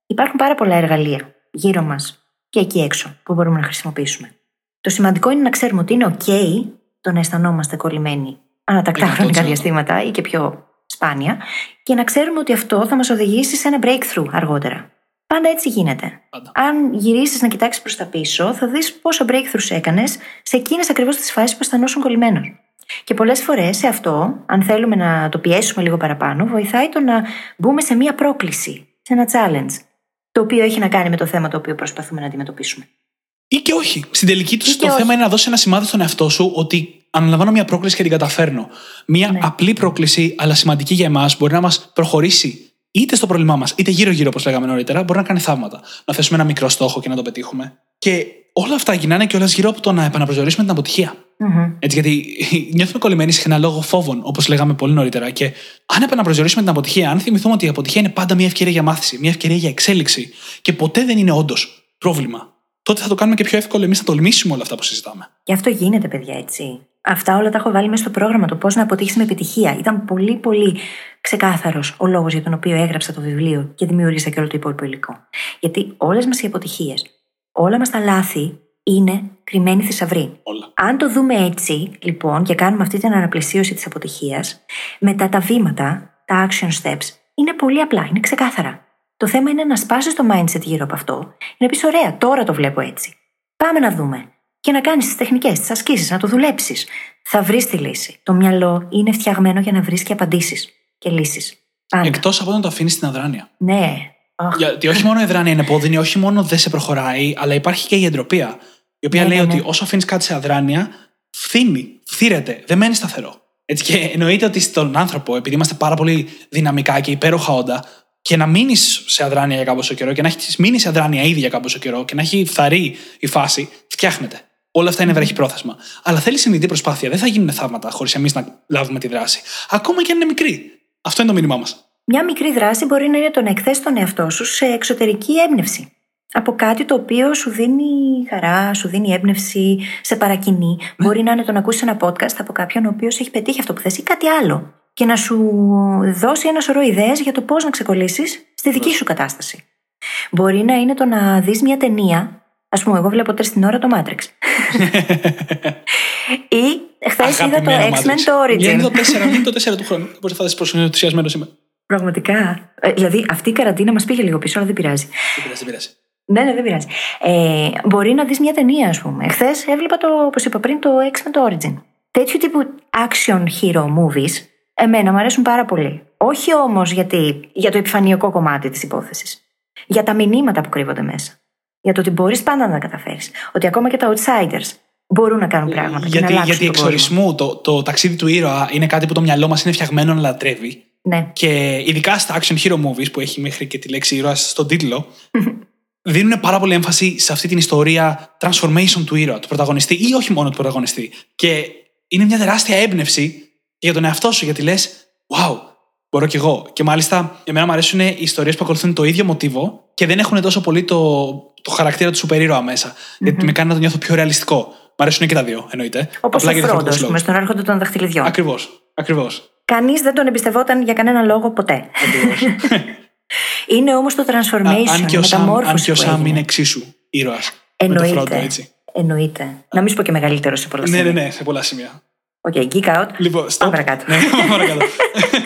Υπάρχουν πάρα πολλά εργαλεία γύρω μας και εκεί έξω που μπορούμε να χρησιμοποιήσουμε. Το σημαντικό είναι να ξέρουμε ότι είναι OK το να αισθανόμαστε κολλημένοι ανατακτά 100%. χρονικά διαστήματα ή και πιο σπάνια και να ξέρουμε ότι αυτό θα μας οδηγήσει σε ένα breakthrough αργότερα. Πάντα έτσι γίνεται. Πάντα. Αν γυρίσεις να κοιτάξεις προς τα πίσω, θα δεις πόσα breakthroughs έκανες σε εκείνες ακριβώς τις φάσεις που αισθανόσουν κολλημένο. Και πολλές φορές σε αυτό, αν θέλουμε να το πιέσουμε λίγο παραπάνω, βοηθάει το να μπούμε σε μία πρόκληση, σε ένα challenge, το οποίο έχει να κάνει με το θέμα το οποίο προσπαθούμε να αντιμετωπίσουμε. Ή και όχι. Στην τελική τους, Ή και το όχι. θέμα είναι να δώσεις ένα σημάδι στον εαυτό σου ότι αναλαμβάνω μια πρόκληση και την καταφέρνω. Μια Ναι. απλή πρόκληση, αλλά σημαντική για εμάς, μπορεί να μας προχωρήσει είτε στο πρόβλημά μας, είτε γύρω-γύρω, όπως λέγαμε νωρίτερα, μπορεί να κάνει θαύματα. Να θέσουμε ένα μικρό στόχο και να το πετύχουμε. Και όλα αυτά γυρνάνε κιόλα γύρω από το να επαναπροσδιορίσουμε την αποτυχία. Μμμ. Έτσι, γιατί νιώθουμε κολλημένοι συχνά λόγω φόβων, όπως λέγαμε πολύ νωρίτερα. Και αν επαναπροσδιορίσουμε την αποτυχία, αν θυμηθούμε ότι η αποτυχία είναι πάντα μια ευκαιρία για μάθηση, μια ευκαιρία για εξέλιξη και ποτέ δεν είναι όντως πρόβλημα, τότε θα το κάνουμε και πιο εύκολο εμείς να τολμήσουμε όλα αυτά που συζητάμε. Και αυτό γίνεται, παιδιά, έτσι. Αυτά όλα τα έχω βάλει μέσα στο πρόγραμμα, το πώς να αποτύχεις με επιτυχία. Ήταν πολύ, πολύ ξεκάθαρος ο λόγος για τον οποίο έγραψα το βιβλίο και δημιούργησα και όλο το υπόλοιπο υλικό. Γιατί όλες μας οι αποτυχίες, όλα μας τα λάθη είναι κρυμμένοι θησαυροί. Όλα. Αν το δούμε έτσι, λοιπόν, και κάνουμε αυτή την αναπλαισίωση της αποτυχίας, μετά τα βήματα, τα action steps, είναι πολύ απλά, είναι ξεκάθαρα. Το θέμα είναι να σπάσεις το mindset γύρω από αυτό, να πεις: Ωραία, τώρα το βλέπω έτσι. Πάμε να δούμε. Και να κάνεις τις τεχνικές, τις ασκήσεις, να το δουλέψεις. Θα βρεις τη λύση. Το μυαλό είναι φτιαγμένο για να βρεις και απαντήσεις και λύσεις. Πάντα. Εκτός από όταν το αφήνεις στην αδράνεια. Ναι. Αχ, Γιατί όχι μόνο η αδράνεια είναι πόδινη, όχι μόνο δεν σε προχωράει, αλλά υπάρχει και η εντροπία. Η οποία Ναι, λέει ναι, ναι. ότι όσο αφήνεις κάτι σε αδράνεια, φθήνει, φθύρεται, δεν μένει σταθερό. Έτσι και εννοείται ότι στον άνθρωπο, επειδή είμαστε πάρα πολύ δυναμικά και υπέροχα όντα, και να μείνεις σε αδράνεια για κάποιο καιρό και να έχεις μείνει σε αδράνεια ήδη για κάποιο καιρό και να έχει φθαρεί η φάση, φτιάχνεται. Όλα αυτά είναι βραχυπρόθεσμα. Αλλά θέλει συνειδητή προσπάθεια. Δεν θα γίνουν θαύματα χωρίς εμείς να λάβουμε τη δράση. Ακόμα και αν είναι μικρή. Αυτό είναι το μήνυμά μας. Μια μικρή δράση μπορεί να είναι το να εκθέσεις τον εαυτό σου σε εξωτερική έμπνευση. από κάτι το οποίο σου δίνει χαρά, σου δίνει έμπνευση, σε παρακινεί. Μπορεί να είναι το να ακούσεις ένα podcast από κάποιον ο οποίος έχει πετύχει αυτό που θες ή κάτι άλλο. Και να σου δώσει ένα σωρό ιδέες για το πώς να ξεκολλήσεις στη δική σου κατάσταση. Μπορεί να είναι το να δεις μια ταινία. Α πούμε, εγώ βλέπω τρεις την ώρα το Matrix. ή χθες είδα το X-Men το Origin. Είναι το 4, δεν είναι το 4 του χρόνου. Πώ θα φανταστείς πόσο είναι ενθουσιασμένος σήμερα. Πραγματικά. Ε, δηλαδή, αυτή η καραντίνα μας πήγε λίγο πίσω, αλλά δεν πειράζει. Δεν πειράζει, δεν πειράζει. Ναι, ναι, δεν πειράζει. Ε, μπορεί να δεις μια ταινία, ας πούμε. Χθες έβλεπα το, όπως είπα πριν, το X-Men το Origin. Τέτοιου τύπου action hero movies, εμένα μου αρέσουν πάρα πολύ. Όχι όμως για το επιφανειακό κομμάτι της υπόθεσης. Για τα μηνύματα που κρύβονται μέσα. Για το ότι μπορείς πάντα να τα καταφέρεις. Ότι ακόμα και τα outsiders μπορούν να κάνουν πράγματα. Γιατί, και να γιατί εξορισμού το, το ταξίδι του ήρωα είναι κάτι που το μυαλό μας είναι φτιαγμένο να λατρεύει. Ναι. Και ειδικά στα action hero movies που έχει μέχρι και τη λέξη ήρωα στον τίτλο, δίνουν πάρα πολύ έμφαση σε αυτή την ιστορία transformation του ήρωα, του πρωταγωνιστή ή όχι μόνο του πρωταγωνιστή. Και είναι μια τεράστια έμπνευση για τον εαυτό σου, γιατί λες, wow, μπορώ κι εγώ. Και μάλιστα, εμένα μου αρέσουν οι ιστορίες που ακολουθούν το ίδιο μοτίβο και δεν έχουν τόσο πολύ το, το χαρακτήρα του σούπερ ήρωα μέσα. Γιατί με κάνει να το νιώθω πιο ρεαλιστικό. Μ' αρέσουν και τα δύο, εννοείται. Όπως ο Φρόντο, α πούμε, στον έρχονται των δαχτυλιδιών. Ακριβώς. Ακριβώς. Κανείς δεν τον εμπιστευόταν για κανένα λόγο ποτέ. είναι όμως το transformation, αν και ο η Σαμ, αν μεταμόρφωση. και ο που Σαμ έγινε. είναι εξίσου ήρωας. Εννοείται. Με το Frodo, έτσι. Εννοείται. Να μην σου πω και μεγαλύτερο σε πολλά Ναι, σημεία. ναι, ναι, σε πολλά σημεία. OK, geek out. Λοιπόν, Πάμε stop. παρακάτω. Ναι, πάμε παρακάτω.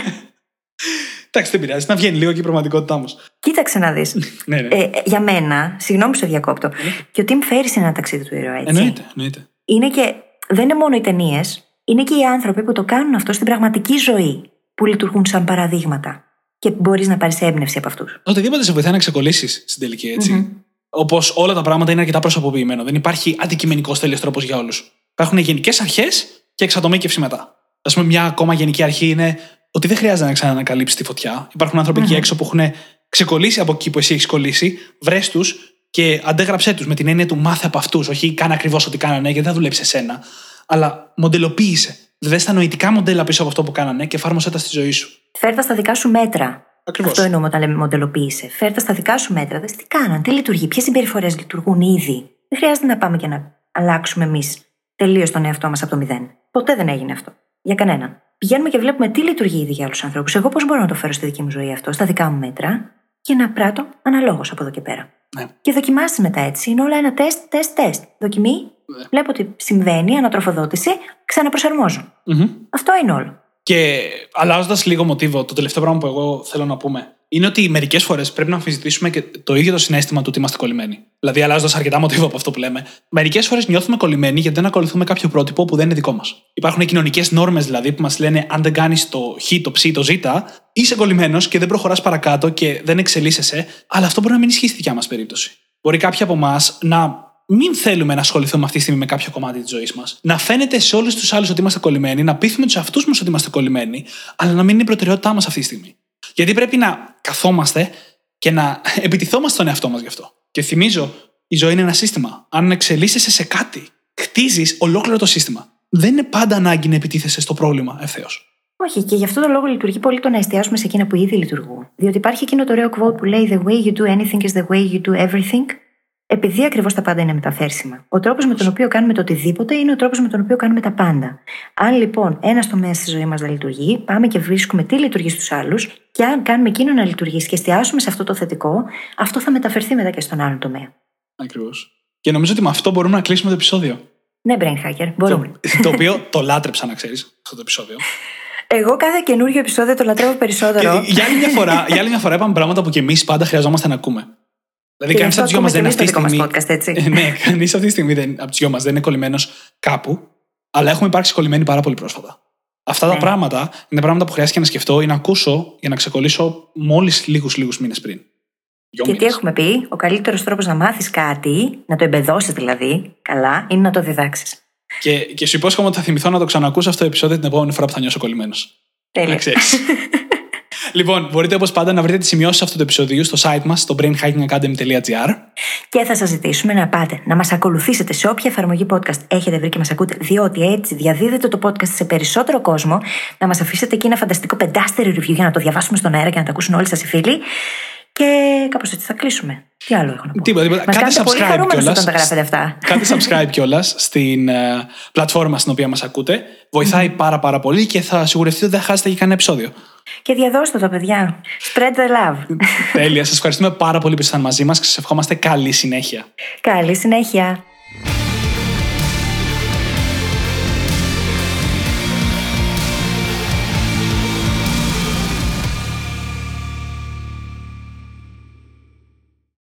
Εντάξει, δεν πειράζει. Να βγαίνει λίγο και η πραγματικότητά μας. Κοίταξε να δεις. Ναι, ναι. Ε, για μένα, συγγνώμη που σε διακόπτω, και ο Tim Ferriss είναι ένα ταξίδι του ήρωα, έτσι. Εννοείται, εννοείται. Είναι και, δεν είναι μόνο οι ταινίες, είναι και οι άνθρωποι που το κάνουν αυτό στην πραγματική ζωή, που λειτουργούν σαν παραδείγματα. Και μπορείς να πάρεις έμπνευση από αυτούς. Οτιδήποτε σε βοηθάει να ξεκολλήσεις στην τελική, έτσι. Όπως όλα τα πράγματα είναι αρκετά προσωποποιημένο. Δεν υπάρχει αντικειμενικός τέλειος τρόπος για όλους. Υπάρχουν γενικές αρχές και εξατομίκευση μετά. Α πούμε, μια ακόμα γενική αρχή είναι ότι δεν χρειάζεται να ξανανακαλύψει τη φωτιά. Υπάρχουν άνθρωποι εκεί έξω που έχουν ξεκολλήσει από εκεί που εσύ έχεις κολλήσει, βρες τους και αντέγραψέ τους με την έννοια του μάθε από αυτούς. Όχι κάνε ακριβώς ό,τι κάνανε, γιατί δεν θα δουλέψει εσένα. Αλλά μοντελοποίησε. Δες τα νοητικά μοντέλα πίσω από αυτό που κάνανε και εφάρμοσέ τα στη ζωή σου. Φέρτα στα δικά σου μέτρα. Ακριβώς. Αυτό εννοούμε όταν λέμε μοντελοποίησε. Φέρτα στα δικά σου μέτρα. Δες τι κάναν, τι λειτουργεί, ποιες συμπεριφορές λειτουργούν ήδη. Δεν χρειάζεται να πάμε και να αλλάξουμε εμείς τελείως τον εαυτό μας από το μηδέν. Ποτέ δεν έγινε αυτό. Για κανέναν. Πηγαίνουμε και βλέπουμε τι λειτουργεί ήδη για άλλους ανθρώπους. Εγώ πώς μπορώ να το φέρω στη δική μου ζωή αυτό, στα δικά μου μέτρα, και να πράττω αναλόγως από εδώ και πέρα. Ναι. Και δοκιμάστε μετά έτσι. Είναι όλα ένα τεστ, τεστ, τεστ. Δοκιμή, Ναι. βλέπω ότι συμβαίνει, ανατροφοδότηση, ξαναπροσαρμόζω. Μμμ. Αυτό είναι όλο. Και αλλάζοντας λίγο μοτίβο, το τελευταίο πράγμα που εγώ θέλω να πούμε είναι ότι μερικές φορές πρέπει να αμφισβητήσουμε και το ίδιο το συνέστημα του ότι είμαστε κολλημένοι. Δηλαδή, αλλάζοντας αρκετά μοτίβο από αυτό που λέμε, μερικές φορές νιώθουμε κολλημένοι γιατί δεν ακολουθούμε κάποιο πρότυπο που δεν είναι δικό μας. Υπάρχουν κοινωνικές νόρμες δηλαδή που μας λένε αν δεν κάνεις το χ, το ψ, το ζ, είσαι κολλημένος και δεν προχωράς παρακάτω και δεν εξελίσσεσαι, αλλά αυτό μπορεί να μην ισχύει στη δικιά μας περίπτωση. Μπορεί κάποιοι από εμάς να μην θέλουμε να ασχοληθούμε αυτή τη στιγμή με κάποιο κομμάτι της ζωής μας. Να φαίνεται σε όλους τους άλλους ότι είμαστε κολλημένοι, να πείθουμε τους εαυτού μας ότι είμαστε κολλημένοι, αλλά να μην είναι η προτεραιότητά μας αυτή τη στιγμή. Γιατί πρέπει να καθόμαστε και να επιτιθόμαστε στον εαυτό μας γι' αυτό. Και θυμίζω, η ζωή είναι ένα σύστημα. Αν εξελίσσεσαι σε κάτι, χτίζεις ολόκληρο το σύστημα. Δεν είναι πάντα ανάγκη να επιτίθεσαι στο πρόβλημα ευθέως. Όχι, και γι' αυτό το λόγο λειτουργεί πολύ το να εστιάσουμε σε εκείνα που ήδη λειτουργούν. Διότι υπάρχει εκείνο το ωραίο quote που λέει The way you do anything is the way you do everything. Επειδή ακριβώς τα πάντα είναι μεταφέρσιμα. Ο τρόπος με τον οποίο κάνουμε το οτιδήποτε είναι ο τρόπος με τον οποίο κάνουμε τα πάντα. Αν λοιπόν ένας τομέας στη ζωής μας δεν λειτουργεί, πάμε και βρίσκουμε τι λειτουργεί στους άλλους, και αν κάνουμε εκείνο να λειτουργήσει και εστιάσουμε σε αυτό το θετικό, αυτό θα μεταφερθεί μετά και στον άλλο τομέα. Ακριβώς. Και νομίζω ότι με αυτό μπορούμε να κλείσουμε το επεισόδιο. Ναι, brain hacker, μπορούμε. Το, το οποίο το λάτρεψα, να ξέρεις, αυτό το επεισόδιο. Εγώ κάθε καινούργιο επεισόδιο το λατρεύω περισσότερο. Και για, άλλη μια φορά, για άλλη μια φορά είπαμε πράγματα που και εμείς πάντα χρειαζόμαστε να ακούμε. Δηλαδή, Και κανείς γι' από αυτό τους δυο μας ακούμε δεν και είναι εμείς αυτή τη το δικό μας στιγμή. podcast, έτσι. ναι, κανείς αυτή τη στιγμή δεν, από τους δυο μας δεν είναι κολλημένος κάπου, αλλά έχουμε υπάρξει κολλημένοι πάρα πολύ πρόσφατα. Αυτά τα Ναι. πράγματα είναι πράγματα που χρειάστηκε να σκεφτώ ή να ακούσω για να ξεκολλήσω μόλις λίγους λίγους μήνες πριν. Δυο Και τι μήνες. έχουμε πει, ο καλύτερος τρόπος να μάθεις κάτι, να το εμπεδώσεις δηλαδή, καλά, είναι να το διδάξεις. Και, και σου υπόσχομαι ότι θα θυμηθώ να το ξανακούσω αυτό το επεισόδιο την επόμενη φορά που θα νιώσω κολλημένος. Τέλεια. Να ξέρεις. λοιπόν, μπορείτε όπως πάντα να βρείτε τις σημειώσεις αυτού του επεισοδίου στο site μας, στο brainhackingacademy.gr. Και θα σας ζητήσουμε να πάτε να μας ακολουθήσετε σε όποια εφαρμογή podcast έχετε βρει και μας ακούτε, διότι έτσι διαδίδετε το podcast σε περισσότερο κόσμο, να μας αφήσετε εκεί ένα φανταστικό πεντάστερο review για να το διαβάσουμε στον αέρα και να το ακούσουν όλοι σας οι φίλοι. Και κάπως έτσι θα κλείσουμε. Τι άλλο έχω να πω; Τίποτα, τίποτα. Μας Κάντε κάνετε πολύ subscribe χαρούμενους κιόλας. όταν τα γράφετε αυτά. Κάντε subscribe κιόλας στην ε, πλατφόρμα στην οποία μας ακούτε. Βοηθάει πάρα πάρα πολύ και θα σιγουρευτείτε ότι δεν χάσετε και κανένα επεισόδιο. Και διαδώστε το, παιδιά. Spread the love. Τέλεια. Σας ευχαριστούμε πάρα πολύ που ήσασταν μαζί μας και σας ευχόμαστε καλή συνέχεια. Καλή συνέχεια.